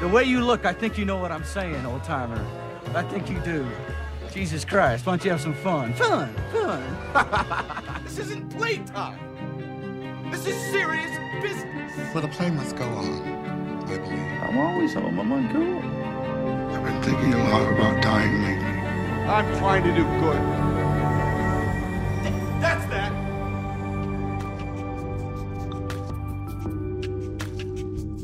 The way you look, I think you know what I'm saying, old timer. I think you do. Jesus Christ, why don't you have some fun? Fun, fun. this isn't playtime. This is serious business. Well, the play must go on, I believe. I'm always home. I'm uncool. I've been thinking a lot about dying lately. I'm trying to do good.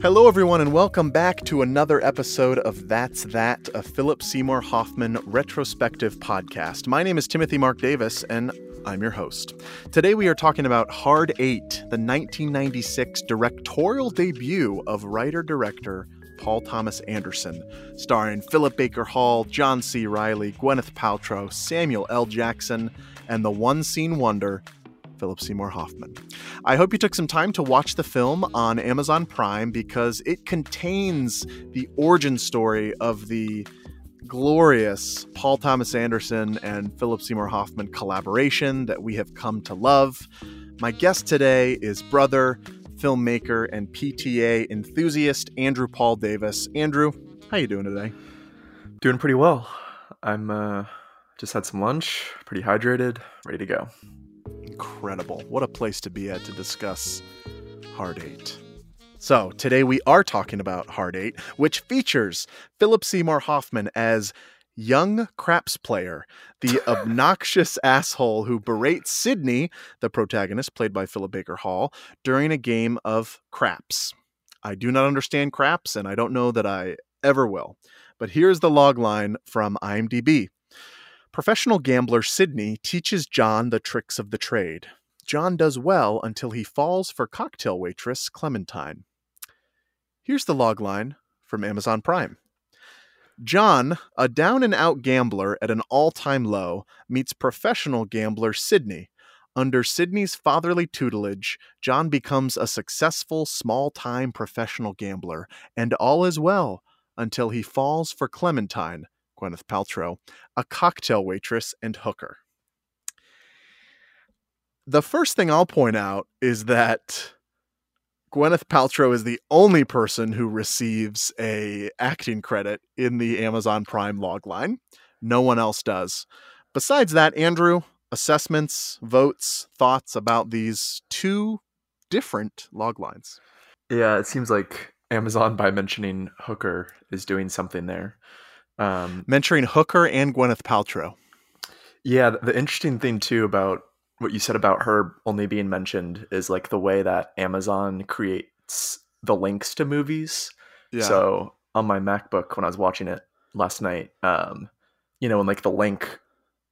Hello, everyone, and welcome back to another episode of That's That, a Philip Seymour Hoffman retrospective podcast. My name is Timothy Mark Davis, and I'm your host. Today, we are talking about Hard Eight, the 1996 directorial debut of writer director Paul Thomas Anderson, starring Philip Baker Hall, John C. Reilly, Gwyneth Paltrow, Samuel L. Jackson, and the one scene wonder, Philip Seymour Hoffman. I hope you took some time to watch the film on Amazon Prime because it contains the origin story of the glorious Paul Thomas Anderson and Philip Seymour Hoffman collaboration that we have come to love. My guest today is brother, filmmaker, and PTA enthusiast Andrew Paul Davis. Andrew, how you doing today? Doing pretty well. I'm uh just had some lunch, pretty hydrated, ready to go. Incredible. What a place to be at to discuss Hard Eight. So, today we are talking about Hard Eight, which features Philip Seymour Hoffman as young craps player, the obnoxious asshole who berates Sydney, the protagonist played by Philip Baker Hall, during a game of craps. I do not understand craps, and I don't know that I ever will. But here's the logline from IMDb. Professional gambler Sydney teaches John the tricks of the trade. John does well until he falls for cocktail waitress Clementine. Here's the logline from Amazon Prime. John, a down and out gambler at an all time low, meets professional gambler Sydney. Under Sydney's fatherly tutelage, John becomes a successful small time professional gambler, and all is well until he falls for Clementine, Gwyneth Paltrow, a cocktail waitress and hooker. The first thing I'll point out is that Gwyneth Paltrow is the only person who receives a acting credit in the Amazon Prime logline. No one else does. Besides that, Andrew, assessments, votes, thoughts about these two different loglines. Yeah, it seems like Amazon by mentioning Hooker is doing something there. Um, Mentoring Hooker and Gwyneth Paltrow. Yeah, the interesting thing too about what you said about her only being mentioned is like the way that Amazon creates the links to movies. Yeah. So on my MacBook when I was watching it last night, um, you know, when like the link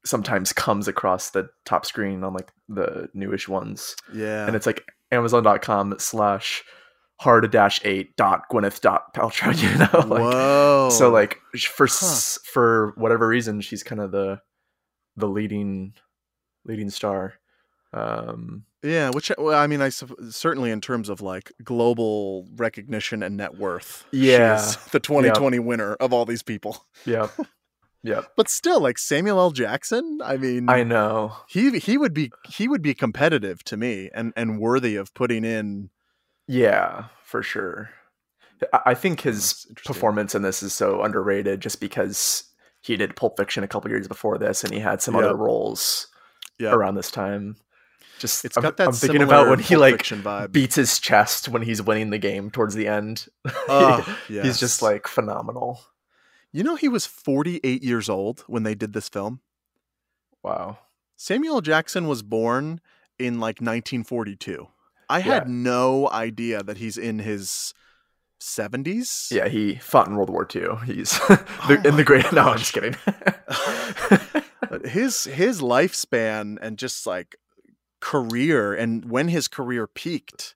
sometimes comes across the top screen on like the newish ones. Yeah. And it's like Amazon.com slash hard dash eight dot Gwyneth dot Paltrow, you know? like, Whoa. So like for huh. for whatever reason, she's kind of the the leading leading star. Um, yeah, which well, I mean, I certainly in terms of like global recognition and net worth. Yeah, the 2020 yep. winner of all these people. Yeah, yeah. But still, like Samuel L. Jackson. I mean, I know he he would be he would be competitive to me and and worthy of putting in. Yeah, for sure. Mm. I think his performance in this is so underrated just because he did Pulp Fiction a couple years before this, and he had some yep. other roles yep. around this time. Just it's I'm, that. I'm thinking about when he like vibe. beats his chest when he's winning the game towards the end. Oh, yes. he's just like phenomenal. You know, he was 48 years old when they did this film. Wow. Samuel Jackson was born in like 1942. I yeah. had no idea that he's in his 70s. Yeah, he fought in World War II. He's oh in the great. No, I'm just kidding. his his lifespan and just like career and when his career peaked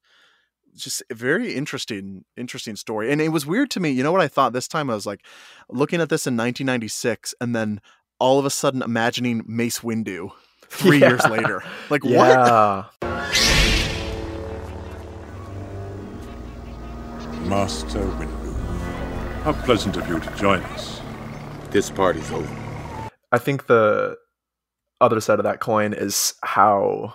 just a very interesting interesting story and it was weird to me you know what i thought this time i was like looking at this in 1996 and then all of a sudden imagining mace windu three yeah. years later like yeah. what Master Windu, how pleasant of you to join us. This party's over. I think the other side of that coin is how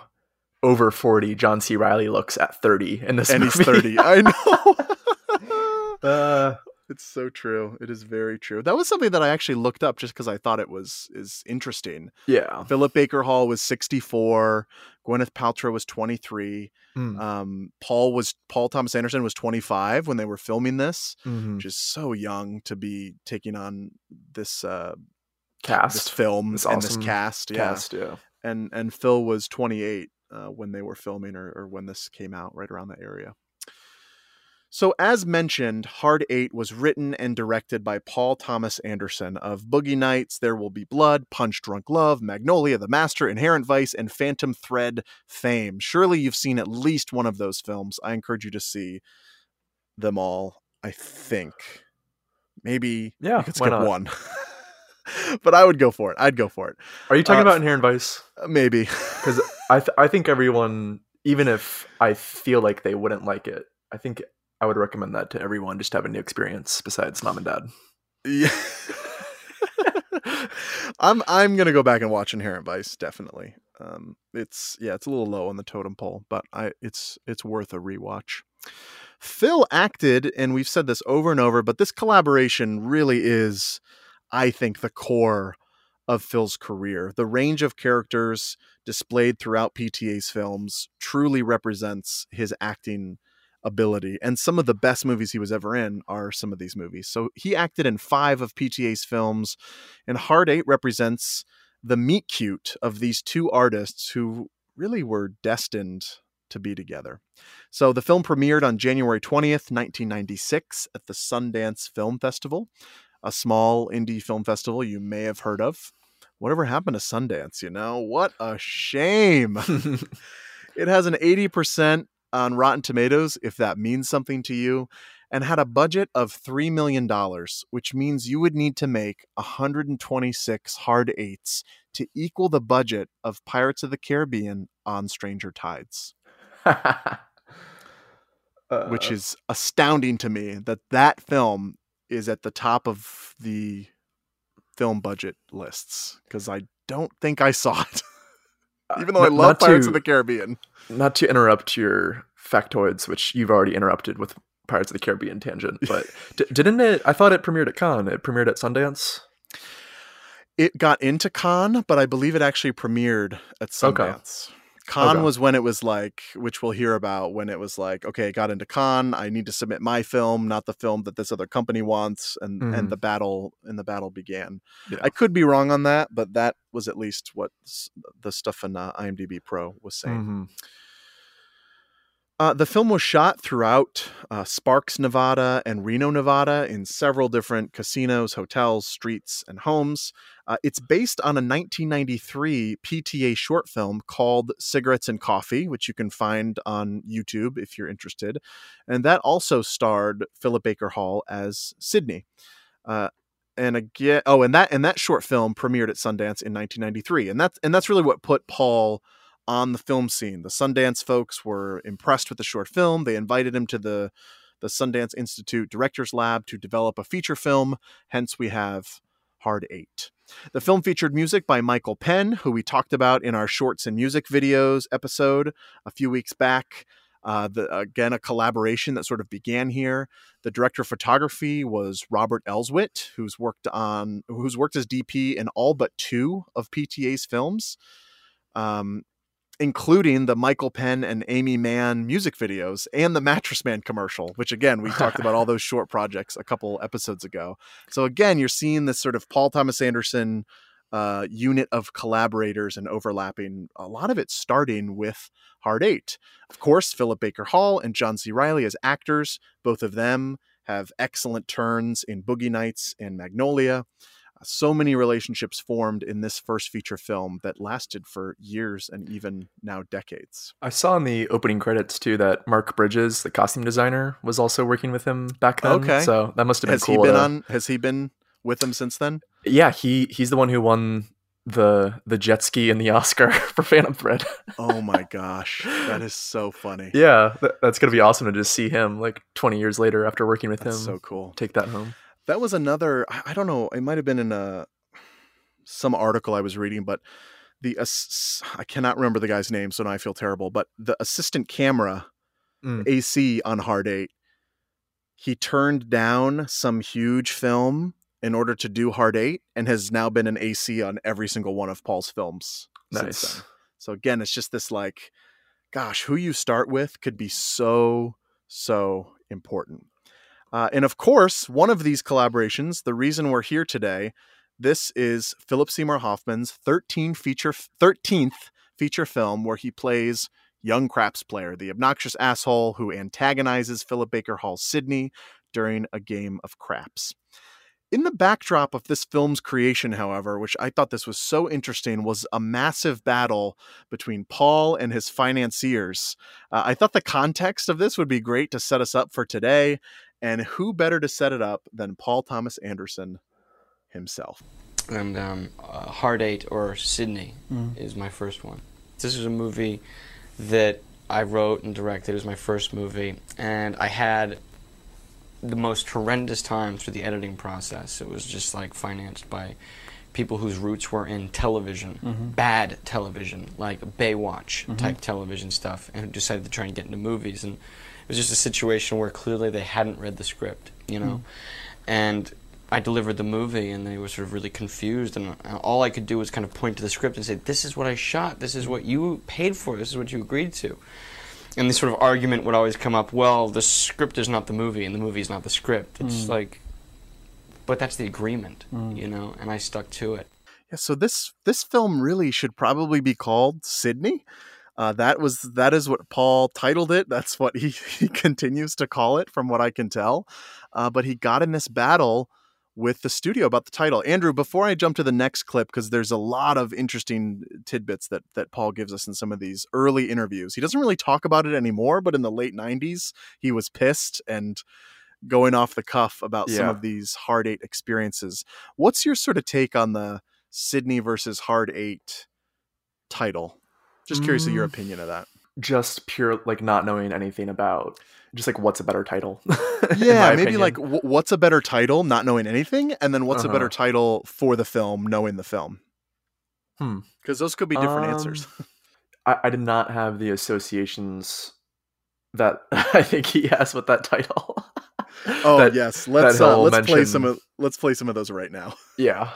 over 40 John C. Reilly looks at 30 in this and movie. he's 30. I know. uh, It's so true. It is very true. That was something that I actually looked up just because I thought it was is interesting. Yeah. Philip Baker Hall was 64. Gwyneth Paltrow was 23. Mm. Um, Paul was Paul Thomas Anderson was 25 when they were filming this, Mhm. which is so young to be taking on this uh, Cast. this film This and awesome this cast. Yeah, Cast, yeah. and and Phil was 28 uh, when they were filming or, or when this came out, right around that area. So, as mentioned, Hard Eight was written and directed by Paul Thomas Anderson of Boogie Nights, There Will Be Blood, Punch Drunk Love, Magnolia, The Master, Inherent Vice, and Phantom Thread fame. Surely you've seen at least one of those films. I encourage you to see them all, I think. Maybe Yeah, you could skip one. but I would go for it. I'd go for it. Are you talking Uh, about Inherent Vice? Uh, Maybe. Because I th- I think everyone, even if I feel like they wouldn't like it, I think I would recommend that to everyone just to have a new experience besides mom and dad. Yeah. I'm I'm gonna go back and watch Inherent Vice definitely. Um, it's yeah, it's a little low on the totem pole, but I it's it's worth a rewatch. Phil acted, and we've said this over and over, but this collaboration really is, I think, the core of Phil's career. The range of characters displayed throughout PTA's films truly represents his acting ability. And some of the best movies he was ever in are some of these movies. So he acted in five of PTA's films, and Hard Eight represents the meet cute of these two artists who really were destined to be together. So the film premiered on January 20th, 1996 at the Sundance Film Festival, a small indie film festival you may have heard of. Whatever happened to Sundance, you know? What a shame. it has an 80% on Rotten Tomatoes, if that means something to you, and had a budget of $3 million, which means you would need to make 126 hard eights to equal the budget of Pirates of the Caribbean on Stranger Tides, which Uh, is astounding to me that that film is at the top of the film budget lists because I don't think I saw it. Even though I Uh, love Pirates to- of the Caribbean. not to interrupt your factoids, which you've already interrupted with Pirates of the Caribbean tangent, but d- didn't it? I thought it premiered at Cannes. It premiered at Sundance. It got into Cannes, but I believe it actually premiered at Sundance. Okay. Cannes Okay. was when it was like, which we'll hear about when it was like, okay, it got into Cannes. I need to submit my film, not the film that this other company wants, and Mhm. and the battle and the battle began. Yeah. I could be wrong on that, but that was at least what the stuff in uh, IMDb Pro was saying. Mhm. Uh, the film was shot throughout uh, Sparks, Nevada, and Reno, Nevada, in several different casinos, hotels, streets, and homes. Uh, it's based on a 1993 PTA short film called Cigarettes and Coffee, which you can find on YouTube if you're interested. And that also starred Philip Baker Hall as Sydney. Uh, and again, oh, and that and that short film premiered at Sundance in 1993, and that's and that's really what put Paul on the film scene. The Sundance folks were impressed with the short film. They invited him to the the Sundance Institute Directors Lab to develop a feature film. Hence, we have Hard Eight. The film featured music by Michael Penn, who we talked about in our shorts and music videos episode a few weeks back. Uh, the, again, a collaboration that sort of began here. The director of photography was Robert Elswit, who's worked on who's worked as DP in all but two of PTA's films. Um, including the Michael Penn and Aimee Mann music videos and the Mattress Man commercial, which again, we talked about all those short projects a couple episodes ago. So again, you're seeing this sort of Paul Thomas Anderson uh, unit of collaborators and overlapping, a lot of it starting with Hard Eight. Of course, Philip Baker Hall and John C. Reilly as actors, both of them have excellent turns in Boogie Nights and Magnolia so many relationships formed in this first feature film that lasted for years and even now decades. I saw in the opening credits too that Mark Bridges, the costume designer, was also working with him back then. Okay. so that must have been Has cool. he been to- on has he been with them since then? Yeah, he he's the one who won the the jet ski and the Oscar for Phantom Thread. Oh my gosh. That is so funny. yeah, that, that's gonna be awesome to just see him like 20 years later after working with That's him so cool. take that home. That was another I don't know, it might have been in a some article I was reading, but the I cannot remember the guy's name, so now I feel terrible. But the assistant camera Mm. AC on Hard Eight he turned down some huge film in order to do Hard Eight, and has now been an AC on every single one of Paul's films Nice. since then. So again, it's just this like, gosh, who you start with could be so so important. Uh, and of course, one of these collaborations, the reason we're here today, this is Philip Seymour Hoffman's 13 feature 13th feature film where he plays young craps player, the obnoxious asshole who antagonizes Philip Baker Hall's Sydney during a game of craps. In the backdrop of this film's creation, however, which I thought this was so interesting, was a massive battle between Paul and his financiers. Uh, I thought the context of this would be great to set us up for today, and who better to set it up than Paul Thomas Anderson himself? and um, uh, Hard Eight or Sydney is my first one. This is a movie that I wrote and directed. It was my first movie, and I had the most horrendous time through the editing process. It was just like financed by people whose roots were in television, bad television, like Baywatch type television stuff, and who decided to try and get into movies. And it was just a situation where clearly they hadn't read the script, you know, hmm. and I delivered the movie, and they were sort of really confused. And uh, all I could do was kind of point to the script and say, "This is what I shot. This is what you paid for. This is what you agreed to." And this sort of argument would always come up. Well, the script is not the movie, and the movie is not the script. It's hmm. like, but that's the agreement, hmm. you know. And I stuck to it. Yeah, so this this film really should probably be called Sydney. Uh, that was that is what Paul titled it. That's what he, he continues to call it, from what I can tell. Uh, but he got in this battle with the studio about the title. Andrew, before I jump to the next clip, because there's a lot of interesting tidbits that that Paul gives us in some of these early interviews. He doesn't really talk about it anymore, but in the late '90s, he was pissed and going off the cuff about some of these hard eight experiences. What's your sort of take on the Sydney versus Hard Eight title? Just curious of your Mm. opinion of that. Just pure like not knowing anything about just like what's a better title. Yeah, maybe opinion. like w- what's a better title, not knowing anything, and then what's a better Uh-huh. title for the film, knowing the film. Hmm. Because those could be different answers. Um, I, I did not have the associations that I think he has with that title. Oh That- yes, let's uh, let's play some of let's play some of those right now. Yeah.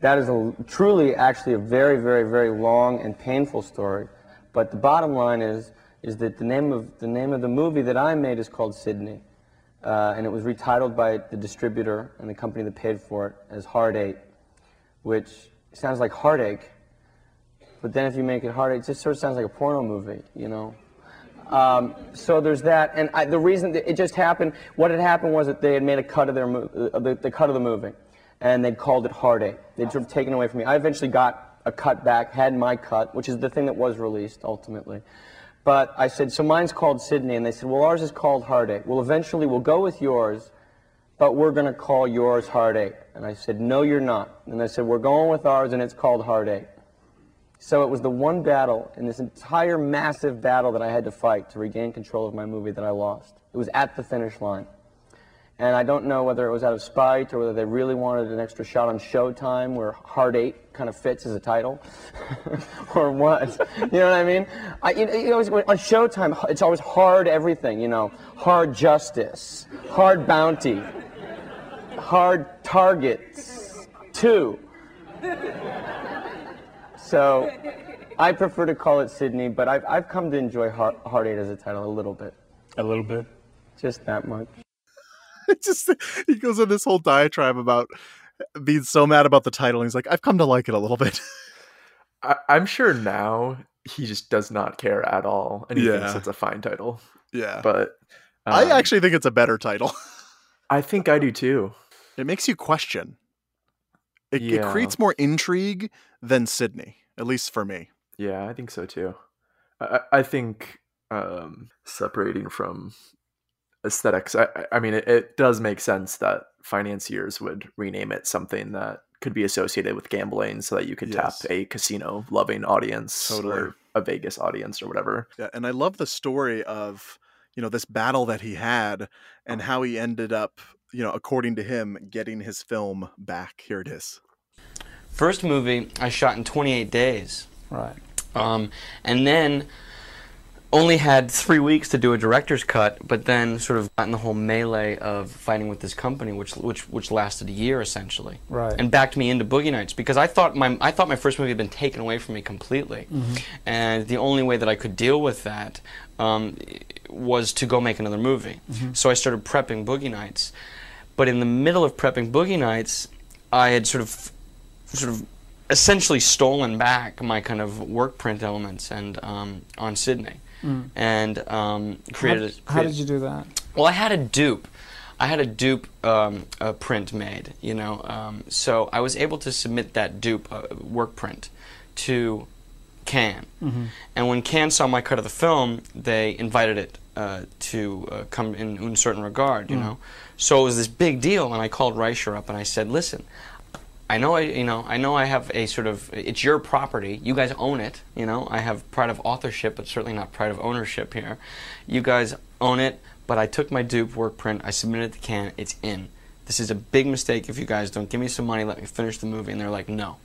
That is a, truly, actually, a very, very, very long and painful story. But the bottom line is, is that the name of the name of the movie that I made is called Sydney, uh, and it was retitled by the distributor and the company that paid for it as Eight, which sounds like heartache. But then if you make it heartache, it just sort of sounds like a porno movie, you know. Um, so there's that, and I, the reason it just happened, what had happened was that they had made a cut of their uh, the, the cut of the movie, and they'd called it Heartache. They'd sort of taken away from me. I eventually got a cut back, had my cut, which is the thing that was released ultimately. But I said, so mine's called Sydney, and they said, well, ours is called Heartache. Well, eventually we'll go with yours, but we're going to call yours Heartache. And I said, no, you're not. And they said, we're going with ours, and it's called Heartache. So it was the one battle in this entire massive battle that I had to fight to regain control of my movie that I lost. It was at the finish line. And I don't know whether it was out of spite or whether they really wanted an extra shot on Showtime where Hard Eight kind of fits as a title or what. You know what I mean? I, you you know, on Showtime, it's always hard everything, you know, hard justice, hard bounty, hard targets, two. So I prefer to call it Sydney, but I've, I've come to enjoy Heart, Heart Eight as a title a little bit. A little bit. Just that much. Just he goes on this whole diatribe about being so mad about the title. And he's like, I've come to like it a little bit. I, I'm sure now he just does not care at all, and he thinks it's a fine title. yeah, But I um, actually think it's a better title. I think I do too. It makes you question. It, it creates more intrigue than Sydney, at least for me. Yeah, I think so too. I, I I think um, separating from aesthetics, I, I- I mean, it, it does make sense that financiers would rename it something that could be associated with gambling so that you could Yes. tap a casino loving audience Totally. or a Vegas audience or whatever. Yeah, and I love the story of you know this battle that he had and how he ended up, you know, according to him, getting his film back. Here it is. First movie I shot in 28 days. Right. Um, and then only had three weeks to do a director's cut, but then sort of got in the whole melee of fighting with this company, which which which lasted a year essentially, Right. and backed me into Boogie Nights because I thought my I thought my first movie had been taken away from me completely, and the only way that I could deal with that um, was to go make another movie. So I started prepping Boogie Nights, but in the middle of prepping Boogie Nights, I had sort of sort of essentially stolen back my kind of work print elements and um, on Sydney, and um, created. how, how did you do that? Well, I had a dupe. I had a dupe um, uh, print made, you know. Um, so I was able to submit that dupe uh, work print to Cannes. And when Cannes saw my cut of the film, they invited it uh, to uh, come in un certain regard, you know. So it was this big deal, and I called Rysher up and I said, "Listen, I know I, you know, I know I have a sort of, it's your property. You guys own it. You know, I have pride of authorship, but certainly not pride of ownership here. You guys own it, but I took my dupe work print, I submitted it to Cannes, it's in. This is a big mistake if you guys don't give me some money, let me finish the movie. And they're like, no.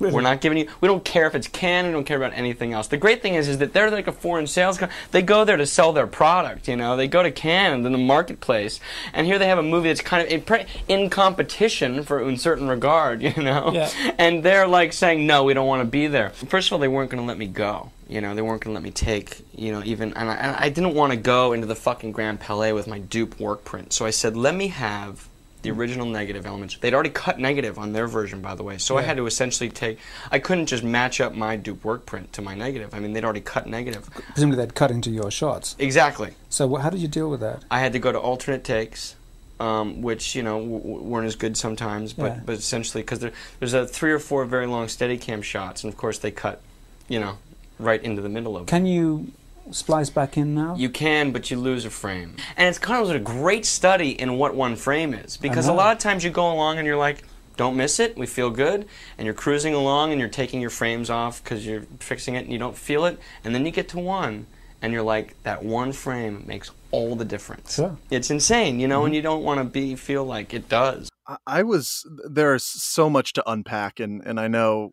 We're not giving you. We don't care if it's Cannes. We don't care about anything else. The great thing is, is that they're like a foreign sales. Co- they go there to sell their product. You know, they go to Cannes in the marketplace, and here they have a movie that's kind of in, pre- in competition for Un Certain Regard. You know, Yeah. and they're like saying, no, we don't want to be there. First of all, they weren't going to let me go. You know, they weren't going to let me take. You know, even and I, and I didn't want to go into the fucking Grand Palais with my dupe work print. So I said, let me have the original negative elements. They'd already cut negative on their version, by the way. So I had to essentially take. I couldn't just match up my dupe work print to my negative. I mean, they'd already cut negative. Presumably they'd cut into your shots. Exactly. So how did you deal with that? I had to go to alternate takes, um, which you know weren't as good sometimes, but Yeah. but essentially because there, there's a three or four very long Steadicam shots, and of course they cut, you know, right into the middle of it. Can you splice back in now? You can, but you lose a frame. And it's kind of a great study in what one frame is. Because a lot of times you go along and you're like, don't miss it, we feel good. And you're cruising along and you're taking your frames off because you're fixing it and you don't feel it. And then you get to one and you're like, that one frame makes all the difference. Sure. It's insane, you know, and mm-hmm. you don't want to be feel like it does. I- I was there's so much to unpack, and and I know,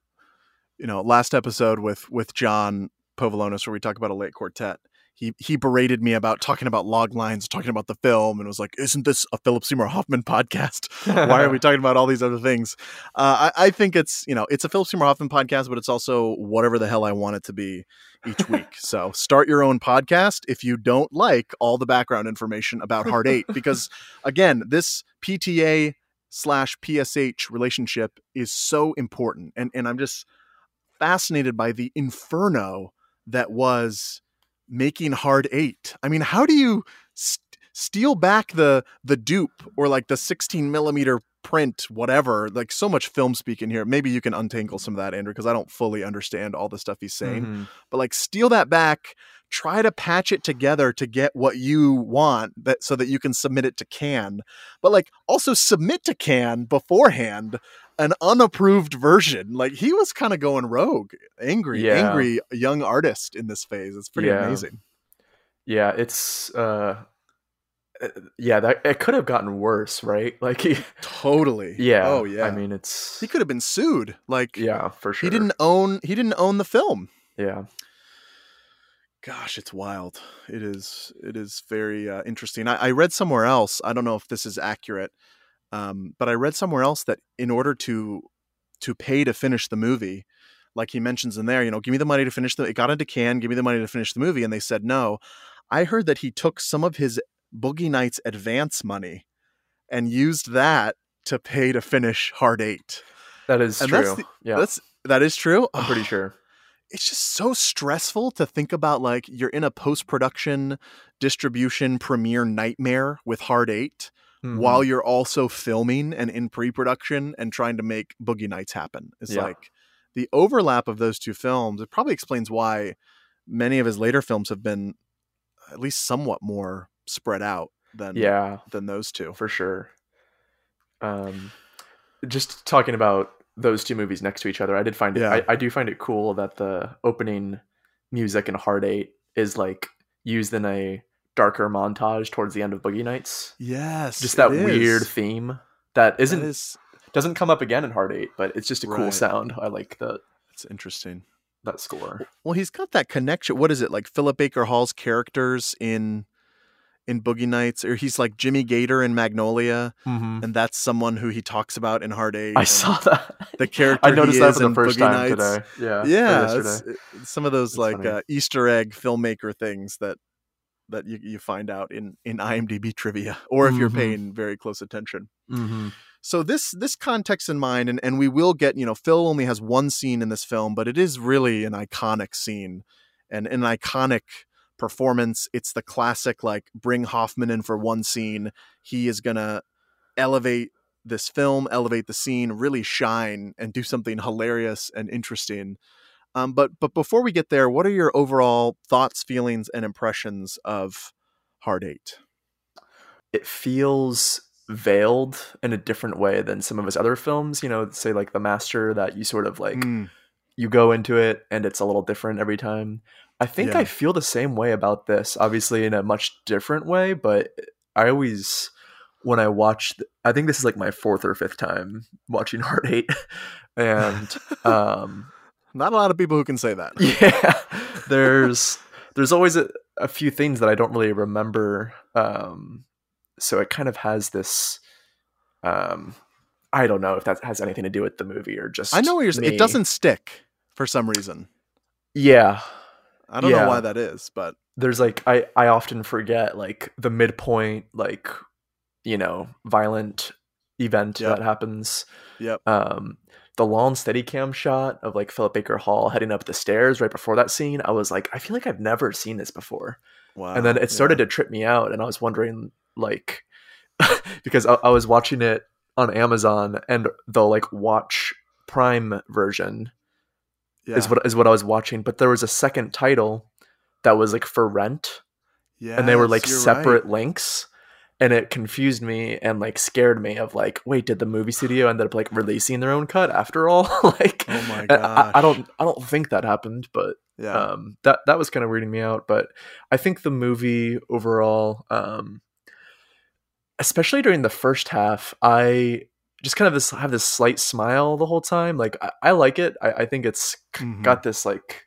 you know, last episode with with John Povolonis where we talk about a late quartet. He he berated me about talking about log lines, talking about the film, and was like, "Isn't this a Philip Seymour Hoffman podcast? Why are we talking about all these other things?" Uh, I, I think it's you know it's a Philip Seymour Hoffman podcast, but it's also whatever the hell I want it to be each week. so start your own podcast if you don't like all the background information about Hard Eight, because again, this PTA slash PSH relationship is so important. And and I'm just fascinated by the inferno that was making hard eight. I mean, how do you st- steal back the the dupe or like the 16 millimeter print, whatever? Like so much film speak in here. Maybe you can untangle some of that, Andrew, because I don't fully understand all the stuff he's saying. Mhm. But like steal that back. Try to patch it together to get what you want that so that you can submit it to Cannes. But like also submit to Cannes beforehand an unapproved version. Like he was kind of going rogue, angry, Yeah. angry young artist in this phase. It's pretty Yeah. amazing. Yeah, it's uh uh, yeah, that it could have gotten worse, right? Like he Totally. Yeah. Oh yeah. I mean it's he could have been sued. Like yeah, for sure. he didn't own he didn't own the film. Yeah. Gosh, it's wild. It is. It is very uh, interesting. I, I read somewhere else. I don't know if this is accurate, um, but I read somewhere else that in order to to pay to finish the movie, like he mentions in there, you know, give me the money to finish the. It got into Cannes. Give me the money to finish the movie, and they said no. I heard that he took some of his Boogie Nights advance money and used that to pay to finish Hard Eight. That is And true. that's the- yeah. That's that is true. I'm pretty sure. it's just so stressful to think about like you're in a post-production distribution premiere nightmare with hard 8 Mhm. while you're also filming and in pre-production and trying to make boogie nights happen it's Yeah. like the overlap of those two films it probably explains why many of his later films have been at least somewhat more spread out than yeah, than those two for sure. Um, just talking about those two movies next to each other, I did find it. Yeah. I, I do find it cool that the opening music in Hard Eight is like used in a darker montage towards the end of Boogie Nights. yes Just that weird is. theme that That isn't is doesn't come up again in Hard Eight, but it's just a cool sound. I like the it's interesting that score. Well, he's got that connection. What is it like? Philip Baker Hall's characters in in Boogie Nights, or he's like Jimmy Gator in Magnolia, mm-hmm. and that's someone who he talks about in Hard Eight. I saw that. The character I noticed that for the Boogie first time Nights. today. Yeah, yeah. It's, it's some of those That's like uh, Easter egg filmmaker things that that you, you find out in in IMDb trivia, or if you're Mhm. paying very close attention. Mm-hmm. So this this context in mind, and, and we will get, you know, Phil only has one scene in this film, but it is really an iconic scene and an iconic performance. It's the classic like bring Hoffman in for one scene. He is gonna elevate this film, elevate the scene, really shine and do something hilarious and interesting. Um, but but before we get there, what are your overall thoughts, feelings, and impressions of Hard Eight? It feels veiled in a different way than some of his other films. You know, say like The Master, that you sort of like Mm, you go into it and it's a little different every time. I think Yeah. I feel the same way about this, obviously in a much different way, but I always when I watch I think this is like my fourth or fifth time watching Hard 8 and um Not a lot of people who can say that. yeah there's there's always a, a few things that I don't really remember um so it kind of has this um I don't know if that has anything to do with the movie or just I know what you're saying. It doesn't stick for some reason. yeah I don't know why that is, but there's like I I often forget like the midpoint like you know violent event Yep. that happens. Yep. Um the long steady cam shot of like Philip Baker Hall heading up the stairs right before that scene, I was like, I feel like I've never seen this before. wow. and then it started to trip me out and I was wondering like because I, I was watching it on Amazon and the like watch prime version yeah. is what is what I was watching, but there was a second title that was like for rent Yeah, and they were like separate right. links and it confused me and like scared me of like wait did the movie studio end up like releasing their own cut after all like Oh my god I, I don't i don't think that happened but Yeah. um that that was kind of weirding me out but i think the movie overall um especially during the first half i just kind of this have this slight smile the whole time like i, I like it I, I think it's Mhm. got this like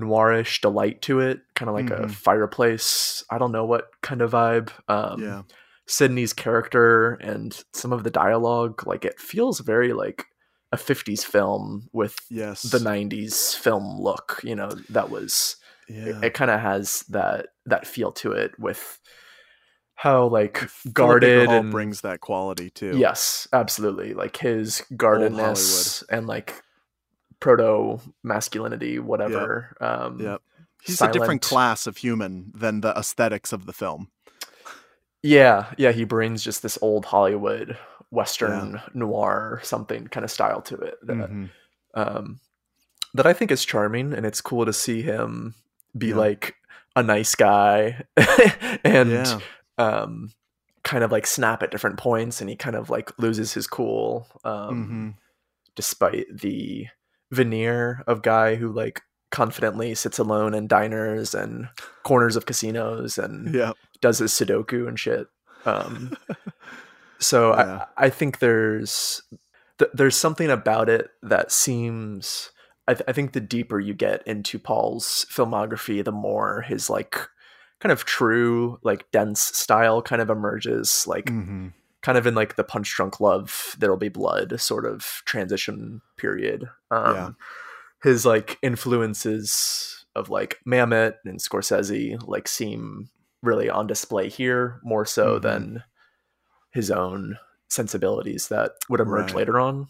noirish delight to it kind of like a Mhm. fireplace i don't know what kind of vibe um yeah. sydney's character and some of the dialogue like it feels very like a 50s film with Yes. the 90s film look you know that was yeah. it, it kind of has that that feel to it with how like guarded and brings that quality too. yes absolutely like his guardedness and like proto masculinity whatever um Yep. He's a different class of human than the aesthetics of the film. yeah yeah he brings just this old hollywood western noir something kind of style to it that Mhm. um, that I think is charming, and it's cool to see him be Yeah. like a nice guy and Yeah. um, kind of like snap at different points, and he kind of like loses his cool um, Mhm. despite the veneer of guy who like confidently sits alone in diners and corners of casinos and Yeah. does his Sudoku and shit. Um, so Yeah. I, I think there's th- there's something about it that seems. I, th- I think the deeper you get into Paul's filmography, the more his like kind of true, like dense style kind of emerges. Like Mhm. Kind of in like the Punch Drunk Love, There'll Be Blood sort of transition period. Um, Yeah. His like influences of like Mamet and Scorsese like seem really on display here more so Mhm. than his own sensibilities that would emerge Right. later on.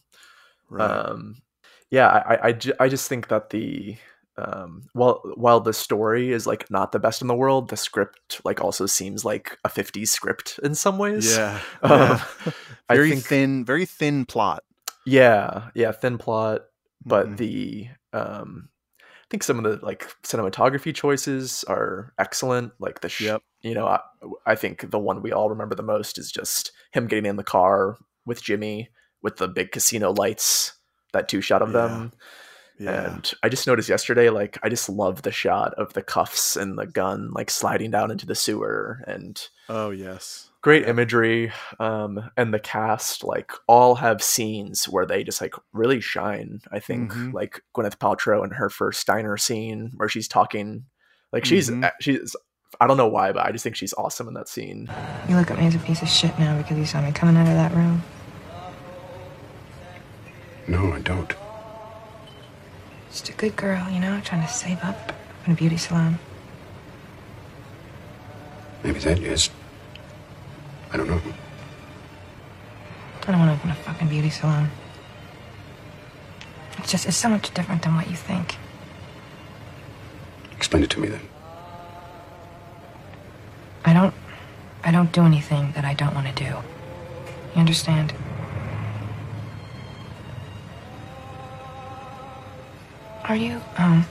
Right. Um, yeah, I, I, I, I just think that the um, while while the story is like not the best in the world, the script like also seems like a 50s script in some ways. yeah. Um, yeah. Very think- thin, very thin plot. Yeah, yeah, thin plot, but Mhm. the um, I think some of the like cinematography choices are excellent. Like the sh- Yep. you know, I, I think the one we all remember the most is just him getting in the car with Jimmy with the big casino lights. That two shot of Yeah. them. Yeah. And I just noticed yesterday, like I just love the shot of the cuffs and the gun like sliding down into the sewer and oh yes. great imagery um and the cast like all have scenes where they just like really shine i think Mhm. like gwyneth paltrow in her first steiner scene where she's talking like she's Mhm. she's i don't know why but i just think she's awesome in that scene You look at me as a piece of shit now because you saw me coming out of that room. No, I don't. Just a good girl, you know, trying to save up in a beauty salon. Maybe that is. I don't know. I don't want to open a fucking beauty salon. It's just, it's so much different than what you think. Explain it to me then. I don't, I don't do anything that I don't want to do. You understand? Are you, um,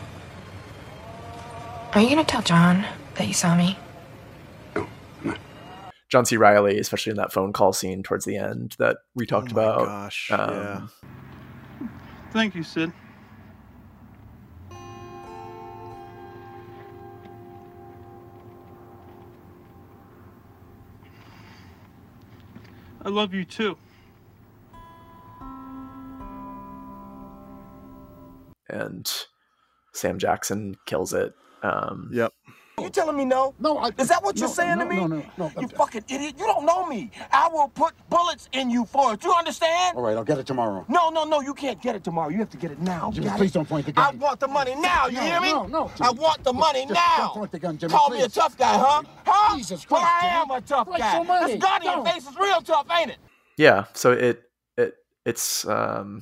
are you gonna tell John that you saw me? john c reilly especially in that phone call scene towards the end that we talked Oh my about gosh, um, yeah. Thank you, Sid. I love you too. And sam jackson kills it um yep You telling me no? No, I, Is that what you're no, saying no, to me? no, no, no. You fucking idiot. You don't know me. I will put bullets in you for it. You understand? All right, I'll get it tomorrow. No, no, no. You can't get it tomorrow. You have to get it now. Jimmy, Got please it? don't point the gun. I want the money now. You No, hear me? no, no, I want the money Just now. don't point the gun, Jimmy, Call me a tough guy, huh? Huh? Jesus Well, Christ, I am a tough Like guy. so many. This gun in your face is real tough, ain't it? yeah so it it it's um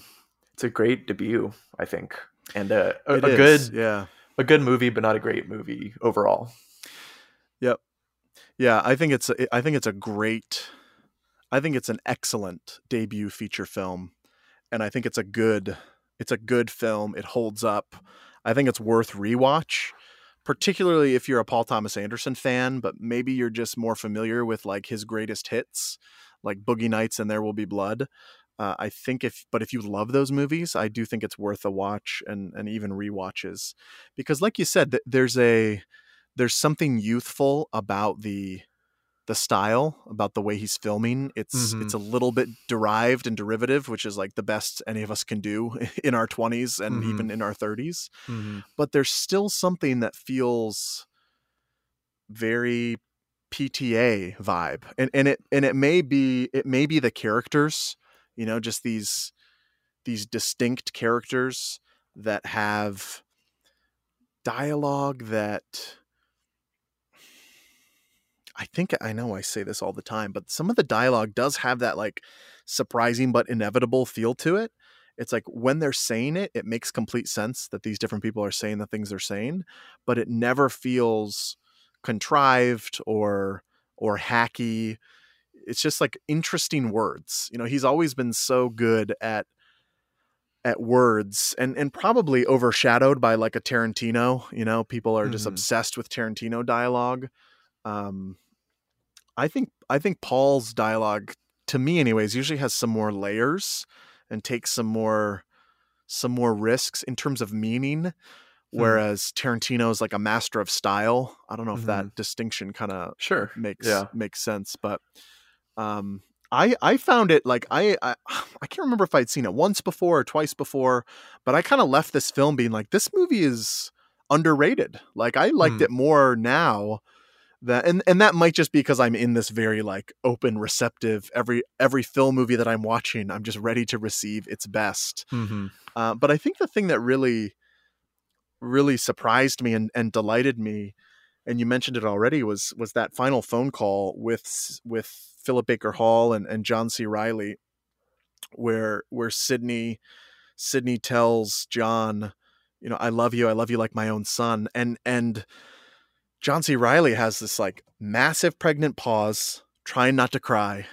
it's a great debut i think and a, a, a good yeah a good movie but not a great movie overall Yep. Yeah, I think it's a, I think it's a great I think it's an excellent debut feature film and I think it's a good it's a good film. It holds up. I think it's worth rewatch, particularly if you're a Paul Thomas Anderson fan, but maybe you're just more familiar with like his greatest hits, like Boogie Nights and There Will Be Blood. Uh, I think if, but if you love those movies, I do think it's worth a watch and and even rewatches, because like you said, th- there's a there's something youthful about the the style about the way he's filming it's Mhm. it's a little bit derived and derivative which is like the best any of us can do in our 20s and Mhm. even in our 30s mm-hmm. but there's still something that feels very PTA vibe and and it and it may be it may be the characters you know just these these distinct characters that have dialogue that I think I know I say this all the time, but some of the dialogue does have that like surprising but inevitable feel to it. It's like when they're saying it, it makes complete sense that these different people are saying the things they're saying, but it never feels contrived or or hacky. It's just like interesting words. You know, he's always been so good at at words and and probably overshadowed by like a Tarantino, you know, people are just Mhm. obsessed with Tarantino dialogue. Um I think I think Paul's dialogue to me anyways usually has some more layers and takes some more some more risks in terms of meaning whereas Tarantino's like a master of style. I don't know if that distinction kind of sure makes Yeah. makes sense, but um I I found it like I I, I can't remember if I'd seen it once before or twice before, but I kind of left this film being like this movie is underrated. Like I liked Hmm. it more now that and and that might just be because I'm in this very like open receptive every every film movie that I'm watching I'm just ready to receive its best. Mm-hmm. Uh, but I think the thing that really really surprised me and, and delighted me and you mentioned it already was was that final phone call with with Philip Baker Hall and, and John C. Reilly where where Sydney Sydney tells John, you know, I love you, I love you like my own son. And and John C. Reilly has this like massive pregnant pause, trying not to cry,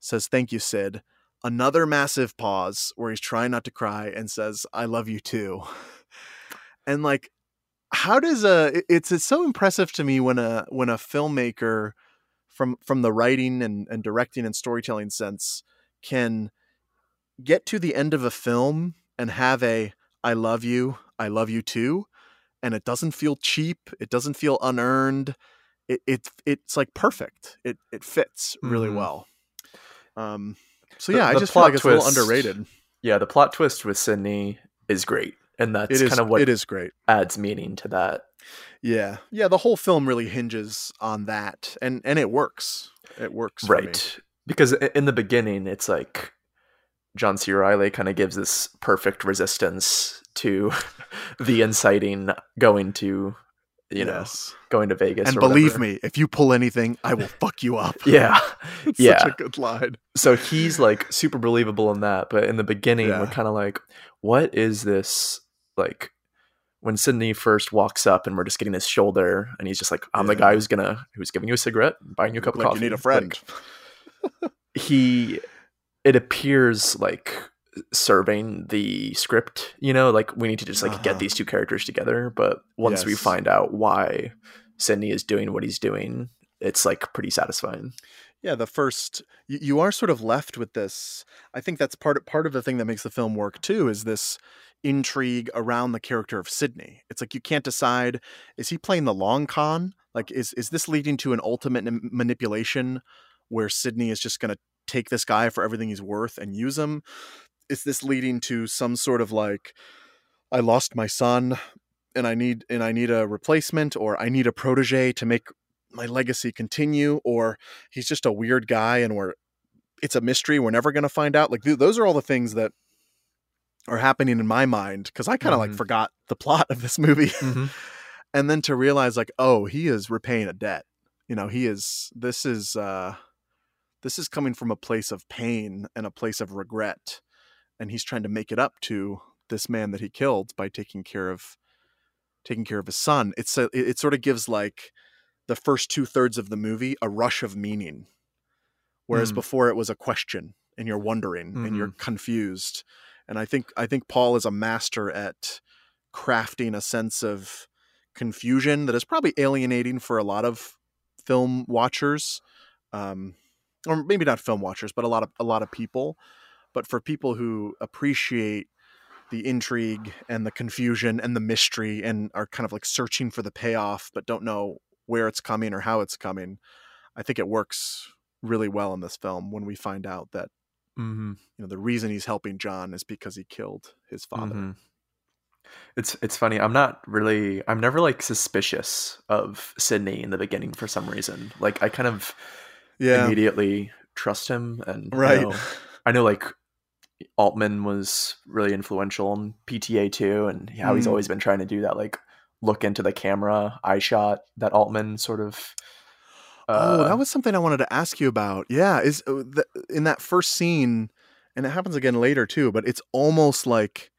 says, Thank you, Sid. Another massive pause where he's trying not to cry and says, I love you too. And like, how does a it's it's so impressive to me when a when a filmmaker from from the writing and, and directing and storytelling sense can get to the end of a film and have a I love you, I love you too, and it doesn't feel cheap, it doesn't feel unearned, it, it it's like perfect. It it fits really Mhm. well. Um, so The- yeah, I just feel like it's a little underrated. Yeah, the plot twist with Sydney is great, and that's is kind of what it is great. adds meaning to that. Yeah, yeah. The whole film really hinges on that, and and it works. It works, for me. right? Because in the beginning, it's like John C. Reilly kind of gives this perfect resistance to the inciting going to, you know, Yes. going to Vegas. And believe whatever. me, if you pull anything, I will fuck you up. Yeah. it's yeah. such a good line. so he's like super believable in that, but in the beginning, we're kind of like, what is this like? When Sydney first walks up and we're just getting his shoulder, and he's just like, "I'm the guy who's gonna who's giving you a cigarette, buying you a cup of coffee. you need a friend. Like, he, it appears like serving the script. You know, like we need to just like Uh-huh. get these two characters together. But once we find out why Sydney is doing what he's doing, it's like pretty satisfying. yeah the first you, you are sort of left with this i think that's part of part of the thing that makes the film work too is this intrigue around the character of sydney. It's like you can't decide is he playing the long con? Like is is this leading to an ultimate manipulation where sydney is just going to take this guy for everything he's worth and use him? Is this leading to some sort of like i lost my son and i need and i need a replacement or i need a protege to make my legacy continue or he's just a weird guy and we're it's a mystery we're never going to find out? Like th- those are all the things that are happening in my mind because i kind of like Mhm. forgot the plot of this movie Mhm. and then to realize like oh he is repaying a debt you know he is this is uh this is coming from a place of pain and a place of regret and he's trying to make it up to this man that he killed by taking care of taking care of his son it's a, it, it sort of gives like the first two thirds of the movie a rush of meaning whereas Mm. before it was a question and you're wondering and you're confused and i think i think paul is a master at crafting a sense of confusion that is probably alienating for a lot of film watchers um or maybe not film watchers but a lot of a lot of people. But for people who appreciate the intrigue and the confusion and the mystery and are kind of like searching for the payoff but don't know where it's coming or how it's coming i think it works really well in this film when we find out that Mm-hmm. you know the reason he's helping john is because he killed his father Mhm. It's it's funny. I'm not really. I'm never like suspicious of Sydney in the beginning for some reason. Like I kind of Yeah. immediately trust him, and I Right. know, I know like Altman was really influential in PTA too, and how he's Mm. always been trying to do that like look into the camera eye shot that Altman sort of. Oh, uh, that was something I wanted to ask you about. Yeah, is uh, the, in that first scene, and it happens again later too. But it's almost like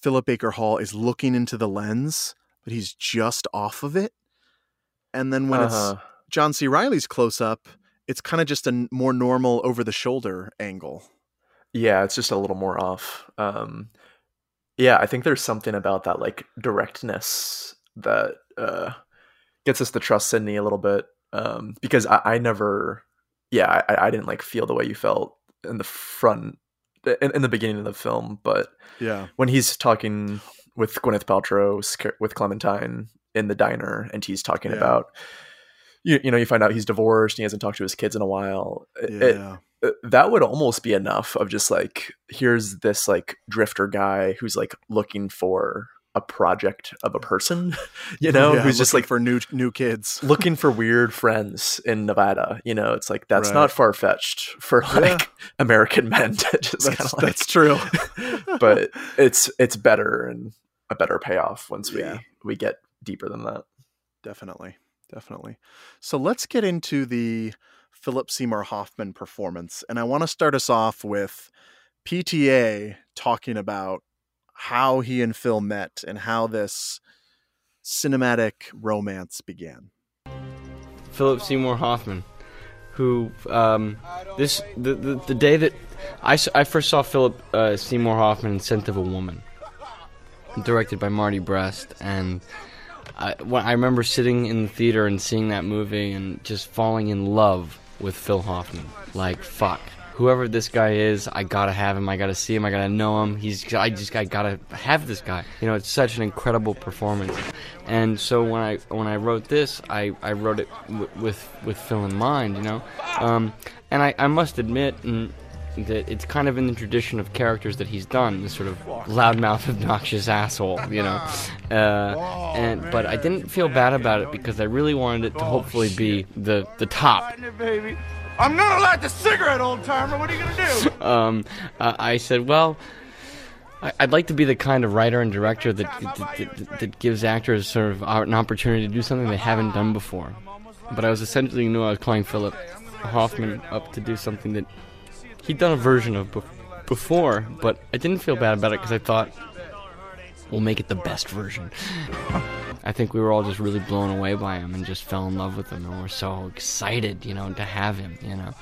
Philip Baker Hall is looking into the lens, but he's just off of it. And then when Uh-huh. it's John C. Reilly's close up, it's kind of just a more normal over the shoulder angle. Yeah, it's just a little more off. Um, yeah, I think there's something about that like directness that uh, gets us to trust Sydney a little bit. Um, because I, I never, yeah, I, I didn't like feel the way you felt in the front in, in the beginning of the film, but Yeah. when he's talking with Gwyneth Paltrow with Clementine in the diner, and he's talking Yeah. about. You, you know, you find out he's divorced and he hasn't talked to his kids in a while. It- it- Yeah. uh, that would almost be enough of just like here's this like drifter guy who's like looking for a project of a person you know Yeah, who's just like for new new kids. looking for weird friends in nevada you know it's like that's Right. not far-fetched for like american men to just kind That's, of like that's true. but it's it's better and a better payoff once we Yeah. we get deeper than that Definitely. Definitely. So let's get into the Philip Seymour Hoffman performance. And I want to start us off with PTA talking about how he and Phil met and how this cinematic romance began. Philip Seymour Hoffman, who um, this the, the the day that I, I first saw Philip uh, Seymour Hoffman in *Scent of a Woman*, directed by Marty Brest, and I when I remember sitting in the theater and seeing that movie and just falling in love with Phil Hoffman. Like fuck, whoever this guy is, I gotta have him. I gotta see him. I gotta know him. He's I just I gotta have this guy. You know, it's such an incredible performance. And so when I when I wrote this, I, I wrote it w- with with Phil in mind. You know, um, and I, I must admit. And, that it's kind of in the tradition of characters that he's done, this sort of loudmouth, obnoxious asshole, you know. Uh, and but I didn't feel bad about it because I really wanted it to hopefully be the the top. I'm gonna light the cigarette, old timer. What are you gonna do? um, uh, I said, well. I'd like to be the kind of writer and director that, that, that, that gives actors sort of an opportunity to do something they haven't done before. But I was essentially you knew I was calling Philip Hoffman up to do something that he'd done a version of before, but I didn't feel bad about it because I thought we'll make it the best version. I think we were all just really blown away by him and just fell in love with him, and we're so excited, you know, to have him, you know,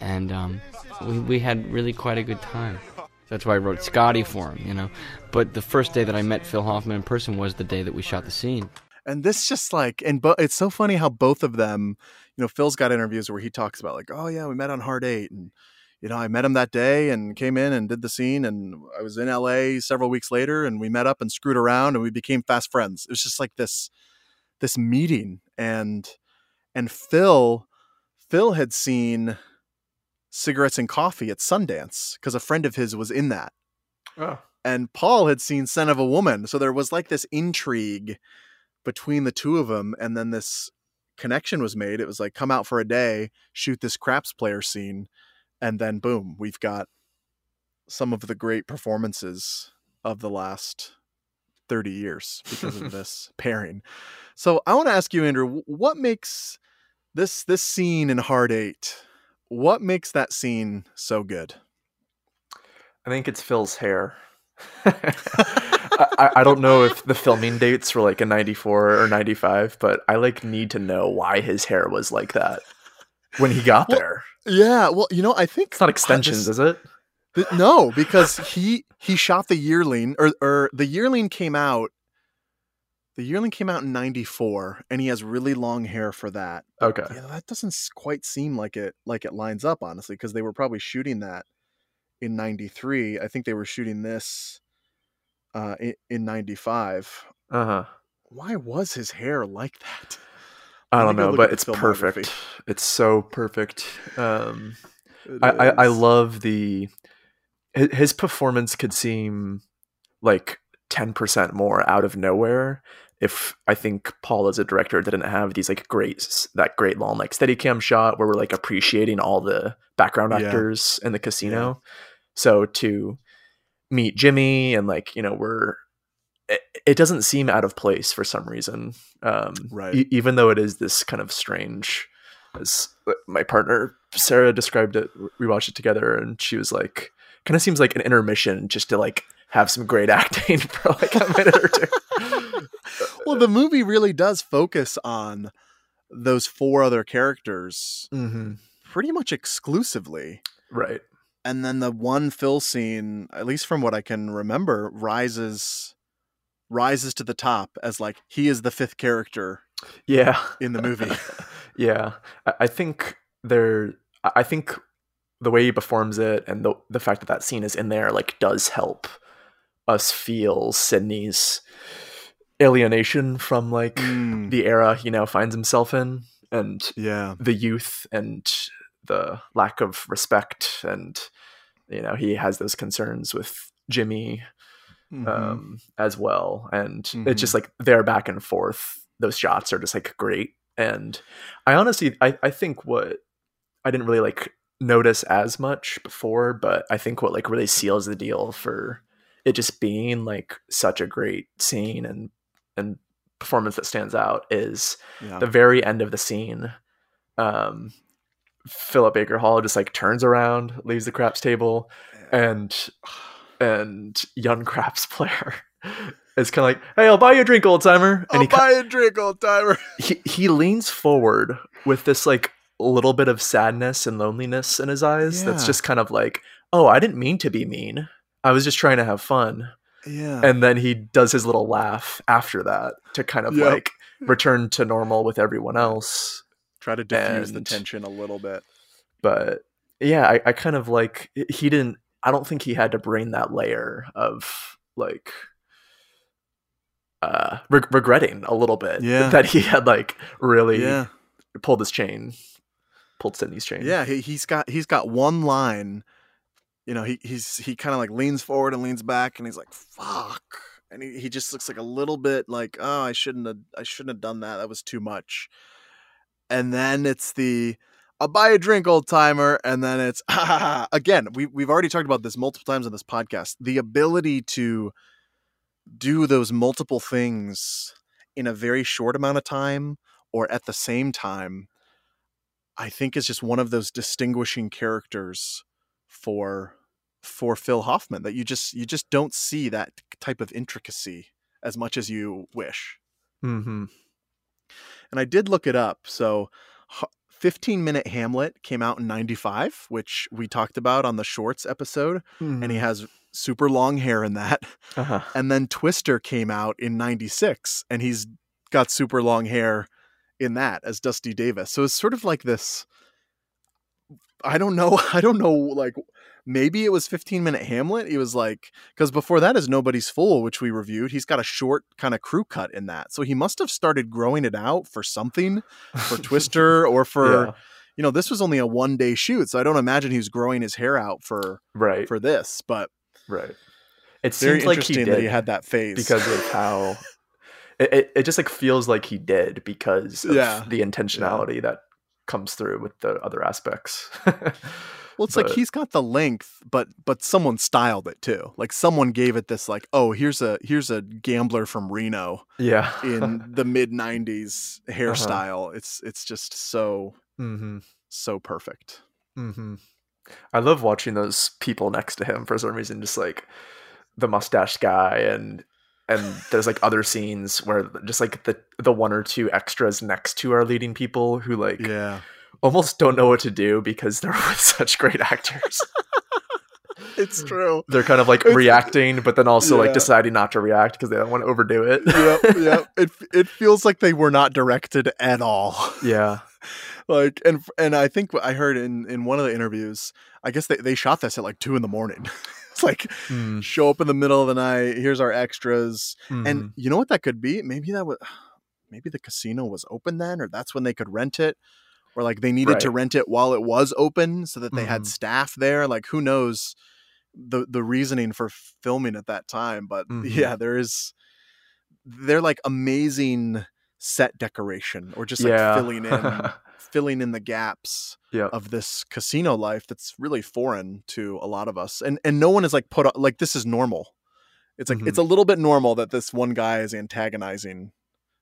and um, we we had really quite a good time. That's why I wrote Scotty for him, you know. But the first day that I met Phil Hoffman in person was the day that we shot the scene. And this just like, and but it's so funny how both of them, you know, Phil's got interviews where he talks about like, oh yeah, we met on Hard Eight, and you know, I met him that day and came in and did the scene. And I was in LA several weeks later and we met up and screwed around and we became fast friends. It was just like this, this meeting. And, and Phil, Phil had seen cigarettes and coffee at Sundance because a friend of his was in that. Oh. And Paul had seen Scent of a Woman. So there was like this intrigue between the two of them. And then this connection was made. It was like, come out for a day, shoot this craps player scene and then boom, we've got some of the great performances of the last 30 years because of this pairing. So I want to ask you, Andrew, what makes this this scene in Hard Eight? What makes that scene so good? I think it's Phil's hair. I, I, don't know if the filming dates were like in 94 or 95 but i like need to know why his hair was like that when he got well, there yeah, well, you know, I think it's not extensions, this, is it? Th- no, because he he shot the yearling, or or the yearling came out. The yearling came out in '94, and he has really long hair for that. Okay, yeah, that doesn't quite seem like it like it lines up, honestly, because they were probably shooting that in '93. I think they were shooting this uh, in '95. Uh huh. Why was his hair like that? I don't know, but it's perfect. It's so perfect. Um, I, I, I love the his performance could seem like ten percent more out of nowhere if I think Paul as a director didn't have these like great that great long like steady cam shot where we're like appreciating all the background actors yeah. in the casino. Yeah. So to meet Jimmy and like you know we're it, doesn't seem out of place for some reason. Um, right. E- even though it is this kind of strange, as my partner Sarah described it, we watched it together, and she was like, kind of seems like an intermission just to like have some great acting for like a minute or two. well, the movie really does focus on those four other characters mm-hmm. pretty much exclusively. Right. And then the one Phil scene, at least from what I can remember, rises rises to the top as like he is the fifth character yeah. in the movie. Yeah. I think there i think the way he performs it and the the fact that that scene is in there like does help us feel sidney's alienation from like mm. the era he now finds himself in and yeah. the youth and the lack of respect and you know he has those concerns with jimmy mm-hmm. um, as well. And mm-hmm. it's just like they're back and forth. Those shots are just like great. And I honestly, I, I think what I didn't really like notice as much before, but I think what like really seals the deal for it just being like such a great scene and and performance that stands out is yeah. the very end of the scene. Um, Philip Baker Hall just like turns around, leaves the craps table, and and young craps player is kind of like, "Hey, I'll buy you a drink, old timer." And I'll he buy you a drink, old timer. He he leans forward with this like little bit of sadness and loneliness in his eyes. Yeah. That's just kind of like, "Oh, I didn't mean to be mean. I was just trying to have fun." Yeah. And then he does his little laugh after that to kind of yep. like return to normal with everyone else. Try to diffuse and, the tension a little bit. But yeah, I, I kind of like he didn't. I don't think he had to bring that layer of like uh re- regretting a little bit Yeah. that he had like really Yeah. pulled his chain pulled Sydney's chain Yeah, he, he's got he's got one line. You know, he he's he kind of like leans forward and leans back, and he's like, "Fuck," and he, he just looks like a little bit like, "Oh, I shouldn't have I shouldn't have done that. That was too much." And then it's the I'll buy a drink, old timer, and then it's again. We we've already talked about this multiple times on this podcast. The ability to do those multiple things in a very short amount of time or at the same time I think is just one of those distinguishing characters for for Phil Hoffman that you just you just don't see that type of intricacy as much as you wish. mm-hmm. And I did look it up. So 15 minute Hamlet came out in 95, which we talked about on the shorts episode and he has super long hair in that. uh-huh. And then Twister came out in 96 and he's got super long hair in that as Dusty Davis. So it's sort of like this I don't know. I don't know like maybe it was 15 minute Hamlet. He was like cuz before that is Nobody's Fool which we reviewed. He's got a short kind of crew cut in that. So he must have started growing it out for something for Twister or for Yeah. you know, this was only a one day shoot. So I don't imagine he's growing his hair out for right for this, but right it seems like he did that he had that phase because of how it, it, it just like feels like he did because of Yeah. the intentionality that comes through with the other aspects Well, it's like he's got the length, but but someone styled it too. Like someone gave it this like, oh, here's a here's a gambler from Reno yeah in the mid '90s Uh-huh. hairstyle. It's it's just so mm-hmm. so perfect. Mm-hmm. I love watching those people next to him for some reason, just like the mustache guy and and there's like other scenes where just like the the one or two extras next to our leading people who like Yeah, almost don't know what to do because they're with such great actors. it's true. they're kind of like It's- reacting, but then also Yeah. like deciding not to react because they don't want to overdo it. yep, yep. It it feels like they were not directed at all. yeah. like and and I think I heard in in one of the interviews, I guess they they shot this at like two in the morning. it's like Mm, show up in the middle of the night. Here's our extras. mhm. And you know what that could be? Maybe that was maybe the casino was open then, or that's when they could rent it, or like they needed to rent it while it was open so that they had Mhm. staff there. Like who knows the the reasoning for filming at that time? But Mhm. yeah, there is they're like amazing set decoration or just like yeah. filling in filling in the gaps yeah. of this casino life that's really foreign to a lot of us and and no one is like put on like this is normal it's like Mhm. it's a little bit normal that this one guy is antagonizing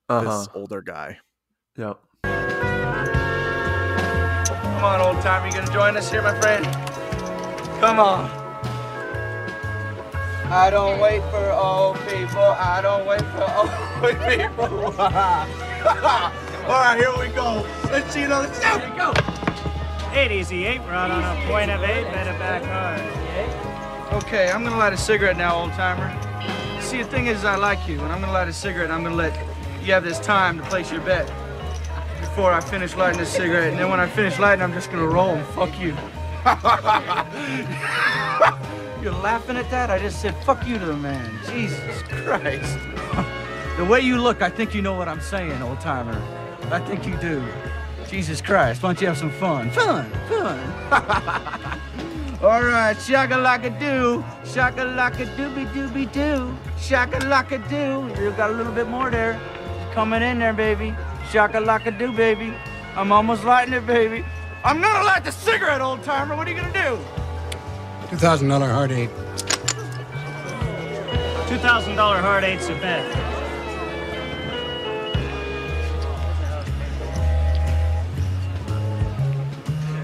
Uh-huh. this older guy Yep. Come on, old timer, you gonna join us here, my friend? Come on. I don't wait for old people. I don't wait for old people. All right, here we go. Let's see another show. Here we go. Eight easy eight, we're out on a point of eight, better back hard. Okay, I'm gonna light a cigarette now, old timer. See, the thing is, I like you, and I'm gonna light a cigarette, and I'm gonna let you have this time to place your bet before I finish lighting this cigarette. And then when I finish lighting, I'm just gonna roll and fuck you. You're laughing at that? I just said fuck you to the man. Jesus Christ. the way you look, I think you know what I'm saying, old timer. I think you do. Jesus Christ, why don't you have some fun? Fun, fun. All right, shaka-laka-doo, shaka laka dooby dooby doo, shaka-laka-doo. You got a little bit more there. Coming in there, baby. Shaka laka do, baby. I'm almost lighting it, baby. I'm gonna light the cigarette, old timer. What are you gonna do? $2,000 hard eight. Two thousand dollar hard eight's a bet.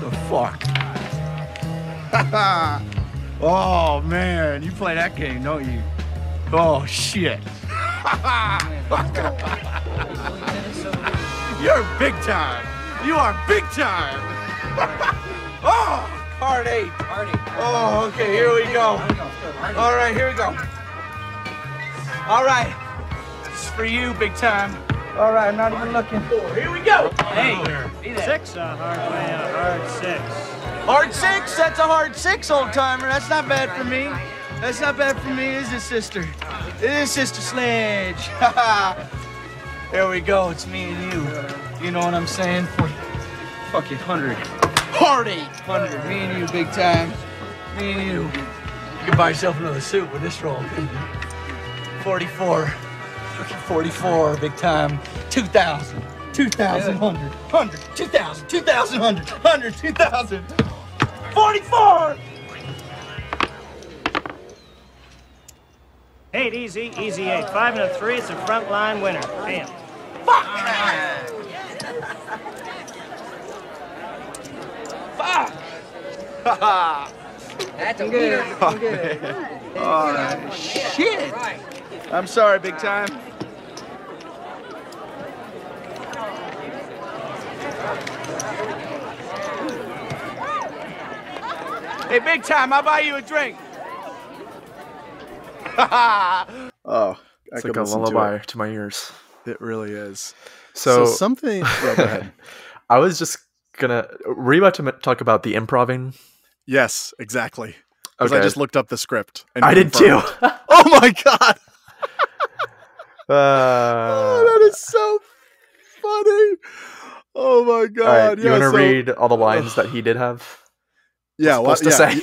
The fuck? oh man, you play that game, don't you? Oh shit. You're big time. You are big time. oh, hard eight. Hard eight. Oh, okay, here we go. All right, here we go. All right. This is for you, big time. All right, I'm not even looking. Here we go. Hey, six, a hard way, a hard six. Hard six. That's a hard six, old timer. That's not bad for me. That's not bad for me, is it, sister? It is Sister Sledge. there we go. It's me and you. You know what I'm saying? For fucking hundred. Eight hundred. Me and you, big time. Me and you. You can buy yourself another suit with this roll, 44. Fucking 44, big time. 2,000. 2,000, 100, 100, 2,000, 2,000, 100, 100, 2,000. 44! Eight, easy, easy eight. Five and a three, it's a front line winner. Bam. Fuck! Fuck! That's a good. winner. Oh, good. man. Oh, shit! I'm sorry, big time. Hey, big time, I'll buy you a drink. Oh, I It's could like a listen to lullaby to, my ears. It really is. So, So something- yeah, go ahead. I was just gonna. Were you about to m- talk about the improving? Yes, exactly. Because I just looked up the script. and I did too. oh my god! Uh, oh, that is so funny. Oh my god! right, you yeah, want to so- read all the lines that he did have? Yeah, to yeah, say?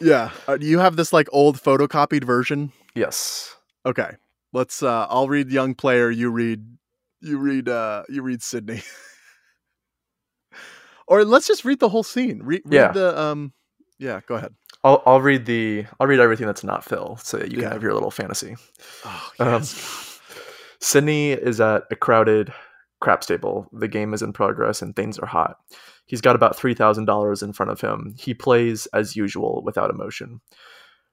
Yeah. Uh, do you have this like old photocopied version? Yes. Okay. Let's uh I'll read young player, you read you read uh you read Sydney. or let's just read the whole scene. Read, read Yeah. the um yeah, go ahead. I'll I'll read the I'll read everything that's not Phil, so that you can have your little fantasy. Oh, Um, Sydney is at a crowded crap table. The game is in progress and things are hot. He's got about three thousand dollars in front of him. He plays as usual without emotion.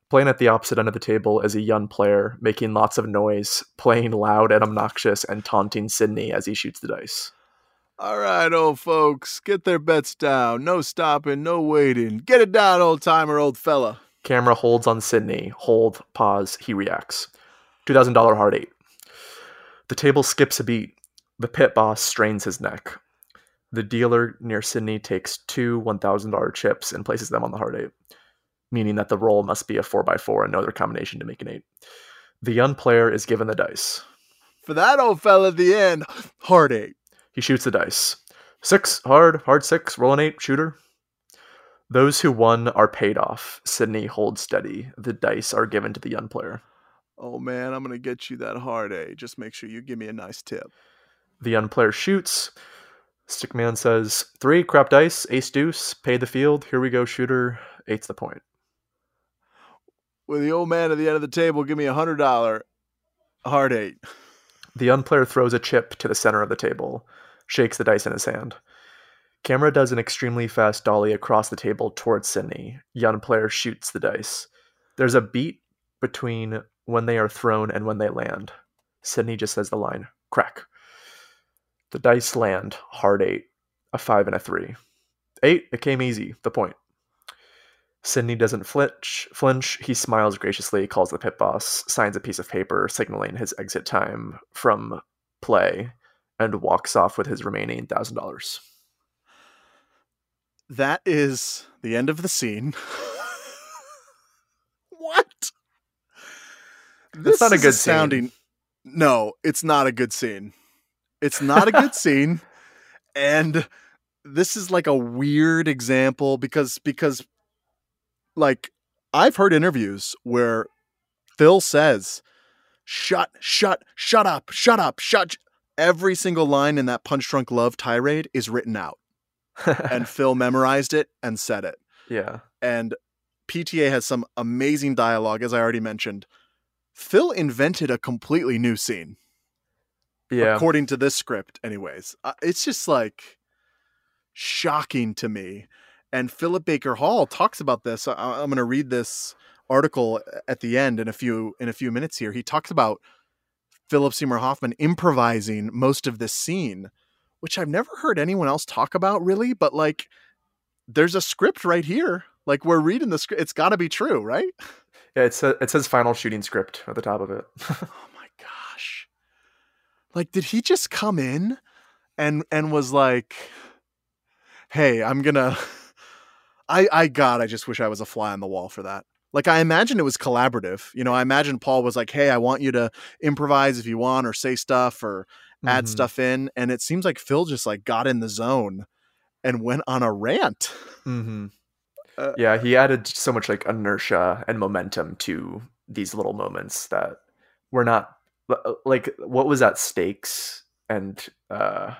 Playing at the opposite end of the table is a young player, making lots of noise, playing loud and obnoxious, and taunting Sydney as he shoots the dice. All right, old folks, get their bets down. No stopping, no waiting. Get it down, old timer, old fella. Camera holds on Sydney. Hold, pause, he reacts. $2,000 hard eight. The table skips a beat. The pit boss strains his neck. The dealer near Sydney takes two $1,000 chips and places them on the hard eight, meaning that the roll must be a 4x4 and no other combination to make an eight. The young player is given the dice. For that old fella at the end, hard eight. He shoots the dice. Six, hard, hard six, roll an eight, shooter. Those who won are paid off. Sydney holds steady. The dice are given to the young player. Oh man, I'm gonna get you that hard eight. Just make sure you give me a nice tip. The young player shoots. Stickman says, Three, crap dice, ace deuce, pay the field, here we go, shooter, eight's the point. With the old man at the end of the table, give me a hundred dollar hard eight. The unplayer throws a chip to the center of the table, shakes the dice in his hand. Camera does an extremely fast dolly across the table towards Sydney. Young player shoots the dice. There's a beat between when they are thrown and when they land. Sydney just says the line, crack. The dice land, hard eight, a five and a three. Eight, it came easy, the point. Sydney doesn't flinch. Flinch. He smiles graciously, calls the pit boss, signs a piece of paper signaling his exit time from play, and walks off with his remaining thousand dollars. That is the end of the scene. what? That's not a good scene. sounding. No, it's not a good scene. It's not a good scene, and this is like a weird example because because like I've heard interviews where Phil says, "Shut, shut, shut up, shut up, shut." Every single line in that Punch Drunk Love tirade is written out, and Phil memorized it and said it. Yeah. And PTA has some amazing dialogue, as I already mentioned. Phil invented a completely new scene. Yeah. According to this script, anyways. Uh, it's just like shocking to me. And Philip Baker Hall talks about this. I- I'm going to read this article at the end in a few in a few minutes here. He talks about Philip Seymour Hoffman improvising most of this scene, which I've never heard anyone else talk about really, but like there's a script right here. Like we're reading the script. It's got to be true, right? Yeah, it says it says final shooting script at the top of it. Oh my gosh! Like did he just come in and and was like, "Hey, I'm going to I I God, I just wish I was a fly on the wall for that. Like I imagine it was collaborative. You know, I imagine Paul was like, "Hey, I want you to improvise if you want, or say stuff, or add Mhm. stuff in." And it seems like Phil just like got in the zone and went on a rant. Mm-hmm. Uh, yeah, he added so much like inertia and momentum to these little moments that were not like what was at stakes and uh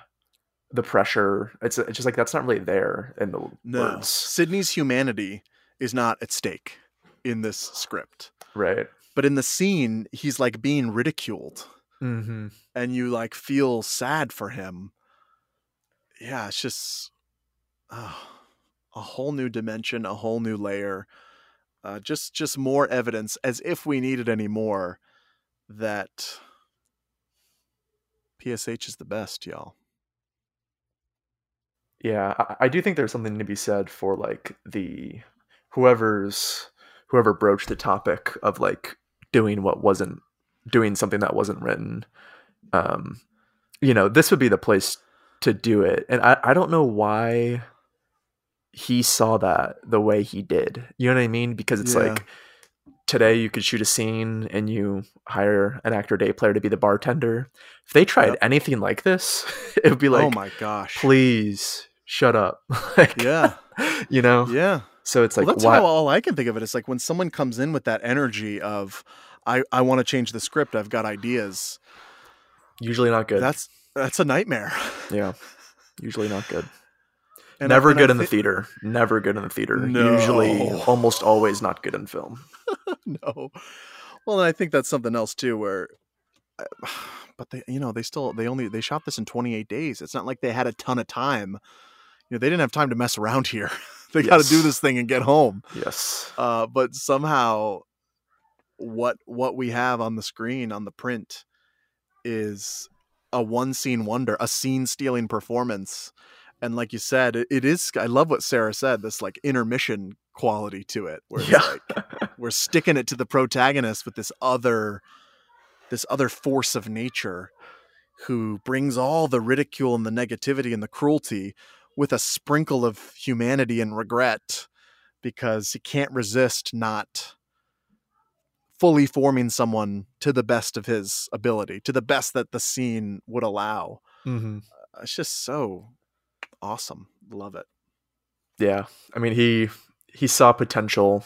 the pressure. It's it's just like that's not really there in the No, words, Sydney's humanity is not at stake in this script. right? But in the scene, he's like being ridiculed, Mm-hmm. and you like feel sad for him. Yeah, it's just oh, a whole new dimension, a whole new layer. Uh, just just more evidence, as if we needed any more, that PSH is the best, y'all. Yeah, I, I do think there's something to be said for like the whoever's whoever broached the topic of like doing what wasn't doing something that wasn't written. Um, you know, this would be the place to do it, and I I don't know why he saw that the way he did. You know what I mean? Because it's Yeah. like today you could shoot a scene and you hire an actor day player to be the bartender. If they tried Yep. anything anything like this, it would be like oh my gosh! please shut up like Yeah, you know yeah. so it's like well, that's why how all I can think of. It's like when someone comes in with that energy of, I, I want to change the script. I've got ideas. usually not good That's that's a nightmare. yeah usually not good And never I good in the thi- theater never good in the theater No. usually almost always not good in film no. Well, and I think that's something else too, where, uh, but they, you know, they still they only they shot this in 28 days. It's not like they had a ton of time. You know, they didn't have time to mess around here. they got to do this thing and get home. yes Uh, but somehow, what what we have on the screen on the print is a one scene wonder, a scene stealing performance. And like you said, it, it is. I love what Sarah said. This like intermission quality to it, where yeah like we're sticking it to the protagonist with this other, this other force of nature, who brings all the ridicule and the negativity and the cruelty, with a sprinkle of humanity and regret, because he can't resist not fully forming someone to the best of his ability, to the best that the scene would allow. mm-hmm. It's just so awesome. Love it. yeah i mean he he saw potential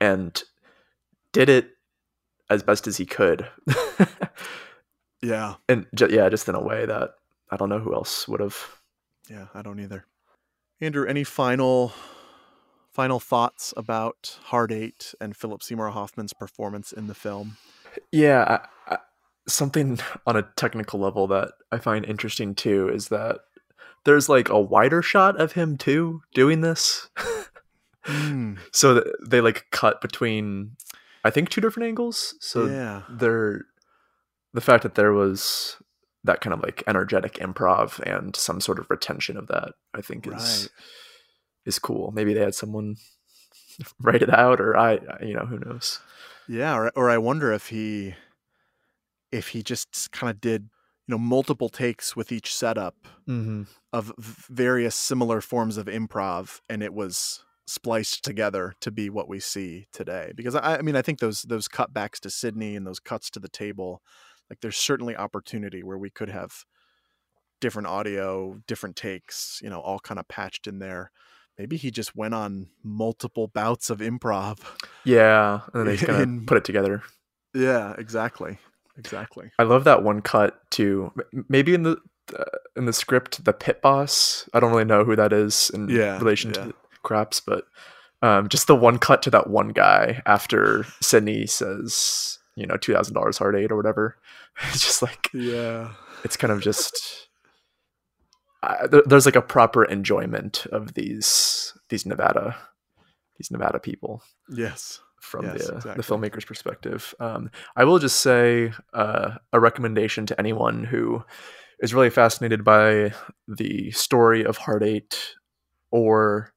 and did it as best as he could Yeah. and ju- yeah just in a way that i don't know who else would have Yeah, I don't either. Andrew, any final final thoughts about Hard Eight and Philip Seymour Hoffman's performance in the film? Yeah, I, I, something on a technical level that I find interesting too is that there's like a wider shot of him too doing this. Hmm. so th- they like cut between I think two different angles. So Yeah. they're the fact that there was that kind of like energetic improv and some sort of retention of that, I think is Right. is cool. Maybe they had someone write it out or I you know, who knows. Yeah, or or I wonder if he if he just kind of did, you know, multiple takes with each setup Mm-hmm. of various similar forms of improv and it was spliced together to be what we see today because I, I mean i think those those cutbacks to sydney and those cuts to the table like there's certainly opportunity where we could have different audio different takes you know all kind of patched in there maybe he just went on multiple bouts of improv Yeah, and then they kind In- of put it together. yeah exactly exactly I love that one cut too. Maybe in the uh, in the script, the pit boss. I don't really know who that is in Yeah, relation yeah. to craps, but um, just the one cut to that one guy after Sydney says, you know, two thousand dollars hard eight or whatever. It's just like yeah it's kind of just uh, there, there's like a proper enjoyment of these these Nevada these Nevada people yes from Yes, the, exactly. the filmmaker's perspective. Um, I will just say uh, a recommendation to anyone who is really fascinated by the story of Hard Eight, or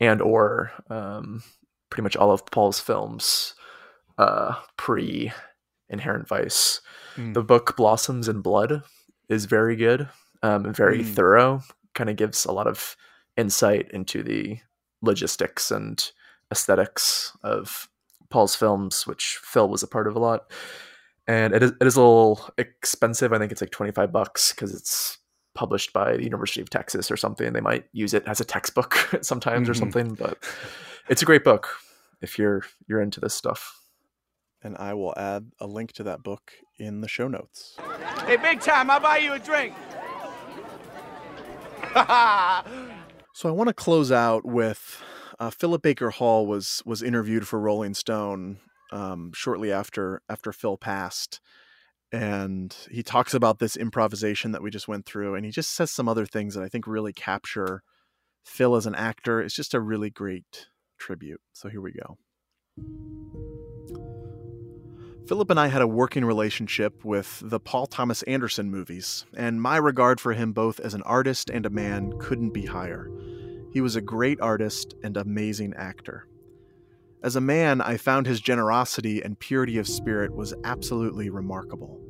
and or um, pretty much all of Paul's films uh, pre Inherent Vice. Mm. The book Blossoms in Blood is very good, um, very Mm. thorough. Kind of gives a lot of insight into the logistics and aesthetics of Paul's films, which Phil was a part of a lot. And it is, it is a little expensive. I think it's like 25 bucks because it's published by the University of Texas or something. They might use it as a textbook sometimes mm-hmm. or something, but it's a great book if you're you're into this stuff. And I will add a link to that book in the show notes. Hey, big time! I'll buy you a drink. so I want to close out with uh, Philip Baker Hall was was interviewed for Rolling Stone um, shortly after after Phil passed, and he talks about this improvisation that we just went through, and he just says some other things that I think really capture Phil as an actor. It's just a really great tribute. So here we go. Philip and I had a working relationship with the Paul Thomas Anderson movies, and my regard for him both as an artist and a man couldn't be higher. He was a great artist and amazing actor. As a man, I found his generosity and purity of spirit was absolutely remarkable.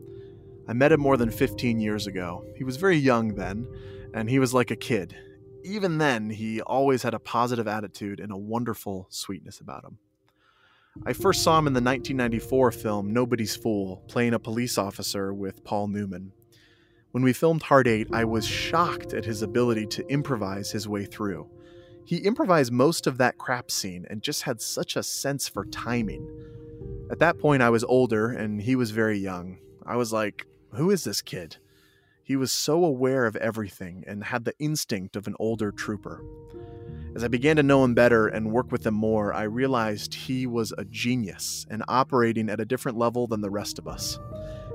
I met him more than 15 years ago. He was very young then, and he was like a kid. Even then, he always had a positive attitude and a wonderful sweetness about him. I first saw him in the 1994 film Nobody's Fool, playing a police officer with Paul Newman. When we filmed Hard Eight, I was shocked at his ability to improvise his way through. He improvised most of that crap scene and just had such a sense for timing. At that point, I was older and he was very young. I was like, who is this kid? He was so aware of everything and had the instinct of an older trooper. As I began to know him better and work with him more, I realized he was a genius and operating at a different level than the rest of us.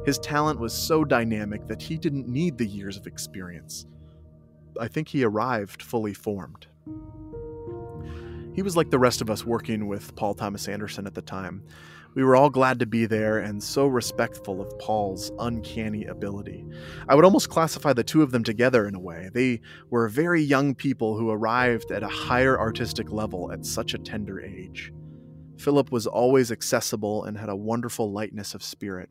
His talent was so dynamic that he didn't need the years of experience. I think he arrived fully formed. He was like the rest of us working with Paul Thomas Anderson at the time. We were all glad to be there and so respectful of Paul's uncanny ability. I would almost classify the two of them together in a way. They were very young people who arrived at a higher artistic level at such a tender age. Philip was always accessible and had a wonderful lightness of spirit,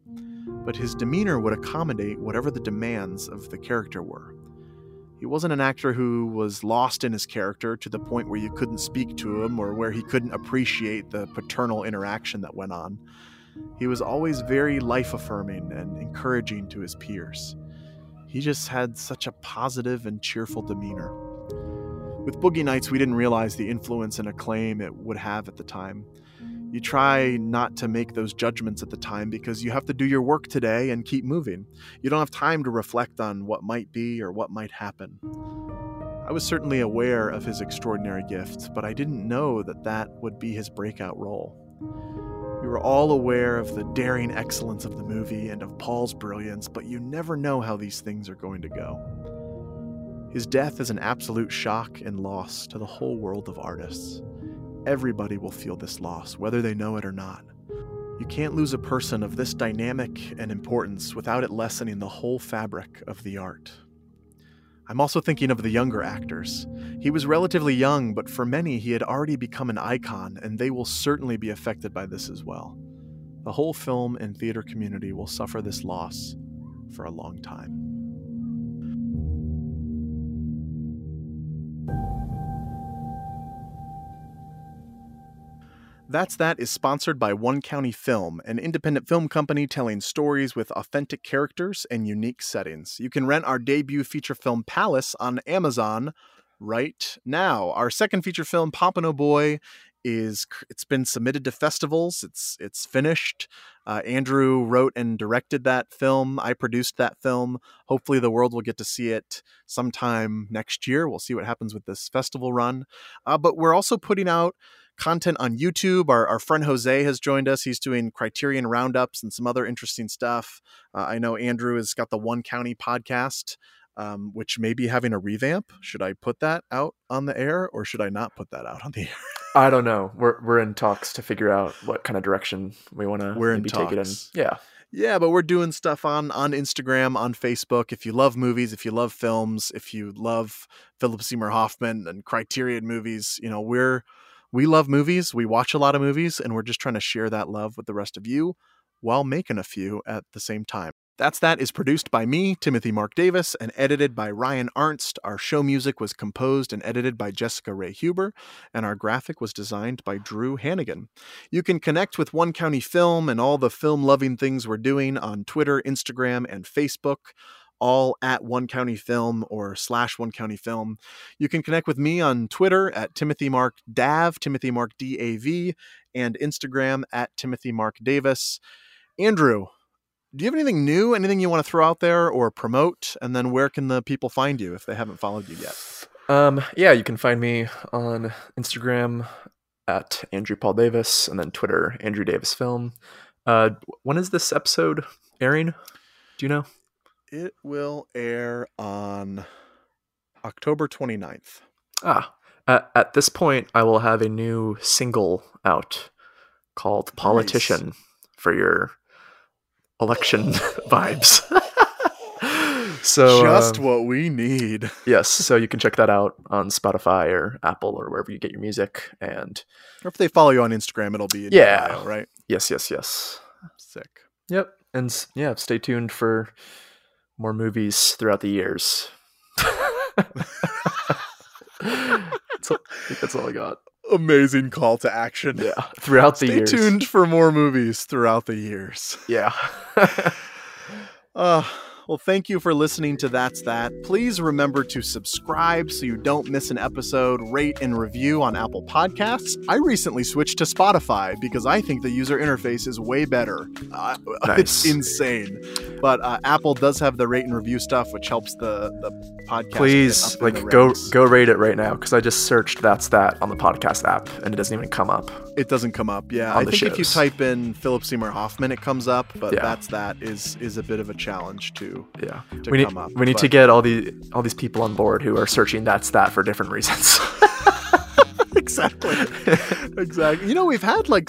but his demeanor would accommodate whatever the demands of the character were. He wasn't an actor who was lost in his character to the point where you couldn't speak to him or where he couldn't appreciate the paternal interaction that went on. He was always very life affirming and encouraging to his peers. He just had such a positive and cheerful demeanor. With Boogie Nights, we didn't realize the influence and acclaim it would have at the time you try not to make those judgments at the time because you have to do your work today and keep moving. You don't have time to reflect on what might be or what might happen. I was certainly aware of his extraordinary gift, but I didn't know that that would be his breakout role. We were all aware of the daring excellence of the movie and of Paul's brilliance, but you never know how these things are going to go. His death is an absolute shock and loss to the whole world of artists. Everybody will feel this loss, whether they know it or not. You can't lose a person of this dynamic and importance without it lessening the whole fabric of the art. I'm also thinking of the younger actors. He was relatively young, but for many, he had already become an icon, and they will certainly be affected by this as well. The whole film and theater community will suffer this loss for a long time. That's That is sponsored by One County Film, an independent film company telling stories with authentic characters and unique settings. You can rent our debut feature film Palace on Amazon right now. Our second feature film Pompano Boy is it's been submitted to festivals. It's it's finished. Uh, Andrew wrote and directed that film. I produced that film. Hopefully, the world will get to see it sometime next year. We'll see what happens with this festival run. Uh, but we're also putting out content on YouTube. Our, our friend Jose has joined us. He's doing Criterion roundups and some other interesting stuff. Uh, I know Andrew has got the One County podcast, um, which may be having a revamp. Should I put that out on the air or should I not put that out on the air? I don't know. We're we're in talks to figure out what kind of direction we want to maybe take it in. Yeah. Yeah, but we're doing stuff on on Instagram, on Facebook. If you love movies, if you love films, if you love Philip Seymour Hoffman and Criterion movies, you know, we're we love movies. We watch a lot of movies, and we're just trying to share that love with the rest of you while making a few at the same time. That's That is produced by me, Timothy Mark Davis, and edited by Ryan Arnst. Our show music was composed and edited by Jessica Ray Huber, and our graphic was designed by Drew Hannigan. You can connect with One County Film and all the film loving things we're doing on Twitter, Instagram, and Facebook all at One County Film or slash One County Film. You can connect with me on Twitter at Timothy Mark Dav, Timothy Mark D A V, and Instagram at Timothy Mark Davis. Andrew, do you have anything new, anything you want to throw out there or promote? And then where can the people find you if they haven't followed you yet? Um, yeah, you can find me on Instagram at Andrew Paul Davis and then Twitter, Andrew Davis Film. Uh, when is this episode airing? Do you know? It will air on October 29th. Ah, at, at this point, I will have a new single out called Politician nice. for your election vibes. so just um, what we need. yes, so you can check that out on Spotify or Apple or wherever you get your music, and or if they follow you on Instagram, it'll be yeah, bio, right? Yes, yes, yes. Sick. Yep, and yeah, stay tuned for more movies throughout the years. that's, all, that's all I got amazing call to action. Yeah, throughout the Stay years. Stay tuned for more movies throughout the years. Yeah. uh, well, thank you for listening to That's That. Please remember to subscribe so you don't miss an episode, rate and review on Apple Podcasts. I recently switched to Spotify because I think the user interface is way better. Uh, nice. It's insane. But uh, Apple does have the rate and review stuff, which helps the, the podcast. Please, like, go go rate it right now because I just searched That's That on the podcast app and it doesn't even come up. It doesn't come up. Yeah, I think shows. if you type in Philip Seymour Hoffman, it comes up. But yeah. That's That is is a bit of a challenge to yeah. To we need, up, we need but... to get all the all these people on board who are searching that's that for different reasons. Exactly. Exactly. You know we've had like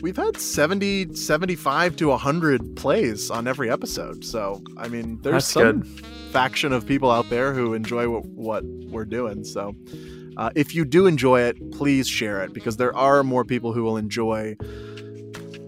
we've had 70 75 to 100 plays on every episode so i mean there's that's some good. faction of people out there who enjoy what, what we're doing so uh, if you do enjoy it please share it because there are more people who will enjoy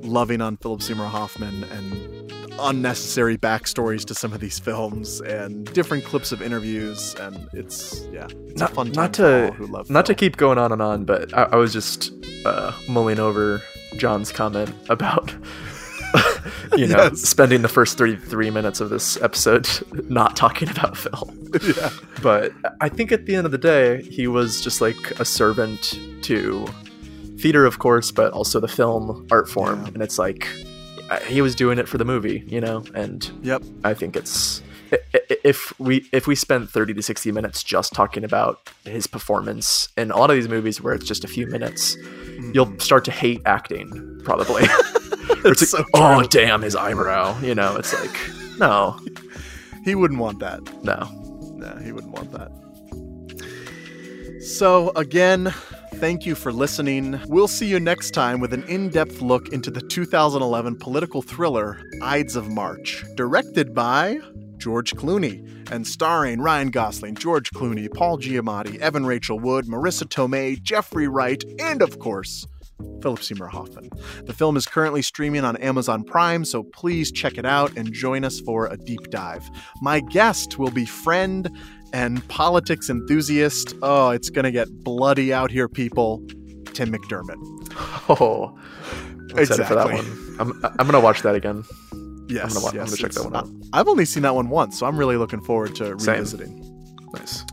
loving on philip seymour hoffman and unnecessary backstories to some of these films and different clips of interviews and it's yeah it's not, fun not to not film. to keep going on and on but i, I was just uh, mulling over john's comment about you know yes. spending the first 33 minutes of this episode not talking about film yeah but i think at the end of the day he was just like a servant to theater of course but also the film art form yeah. and it's like he was doing it for the movie, you know, and yep, I think it's if we if we spent 30 to 60 minutes just talking about his performance in a lot of these movies where it's just a few minutes mm-hmm. you'll start to hate acting probably. It's like, so oh damn his eyebrow you know it's like no. He wouldn't want that. No. No he wouldn't want that. So again Thank you for listening. We'll see you next time with an in depth look into the 2011 political thriller Ides of March, directed by George Clooney and starring Ryan Gosling, George Clooney, Paul Giamatti, Evan Rachel Wood, Marisa Tomei, Jeffrey Wright, and of course, Philip Seymour Hoffman. The film is currently streaming on Amazon Prime, so please check it out and join us for a deep dive. My guest will be friend and politics enthusiast. Oh, it's going to get bloody out here, people. Tim McDermott. Oh, I'm exactly. for that one. I'm, I'm going to watch that again. Yes, I'm going yes, to check that one out. I've only seen that one once, so I'm really looking forward to revisiting. Same. Nice.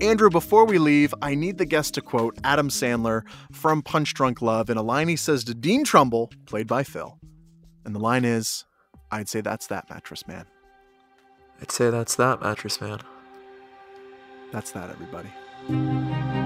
Andrew, before we leave, I need the guest to quote Adam Sandler from Punch Drunk Love in a line he says to Dean Trumbell, played by Phil. And the line is, I'd say that's that mattress man. I'd say that's that mattress man. That's that, everybody.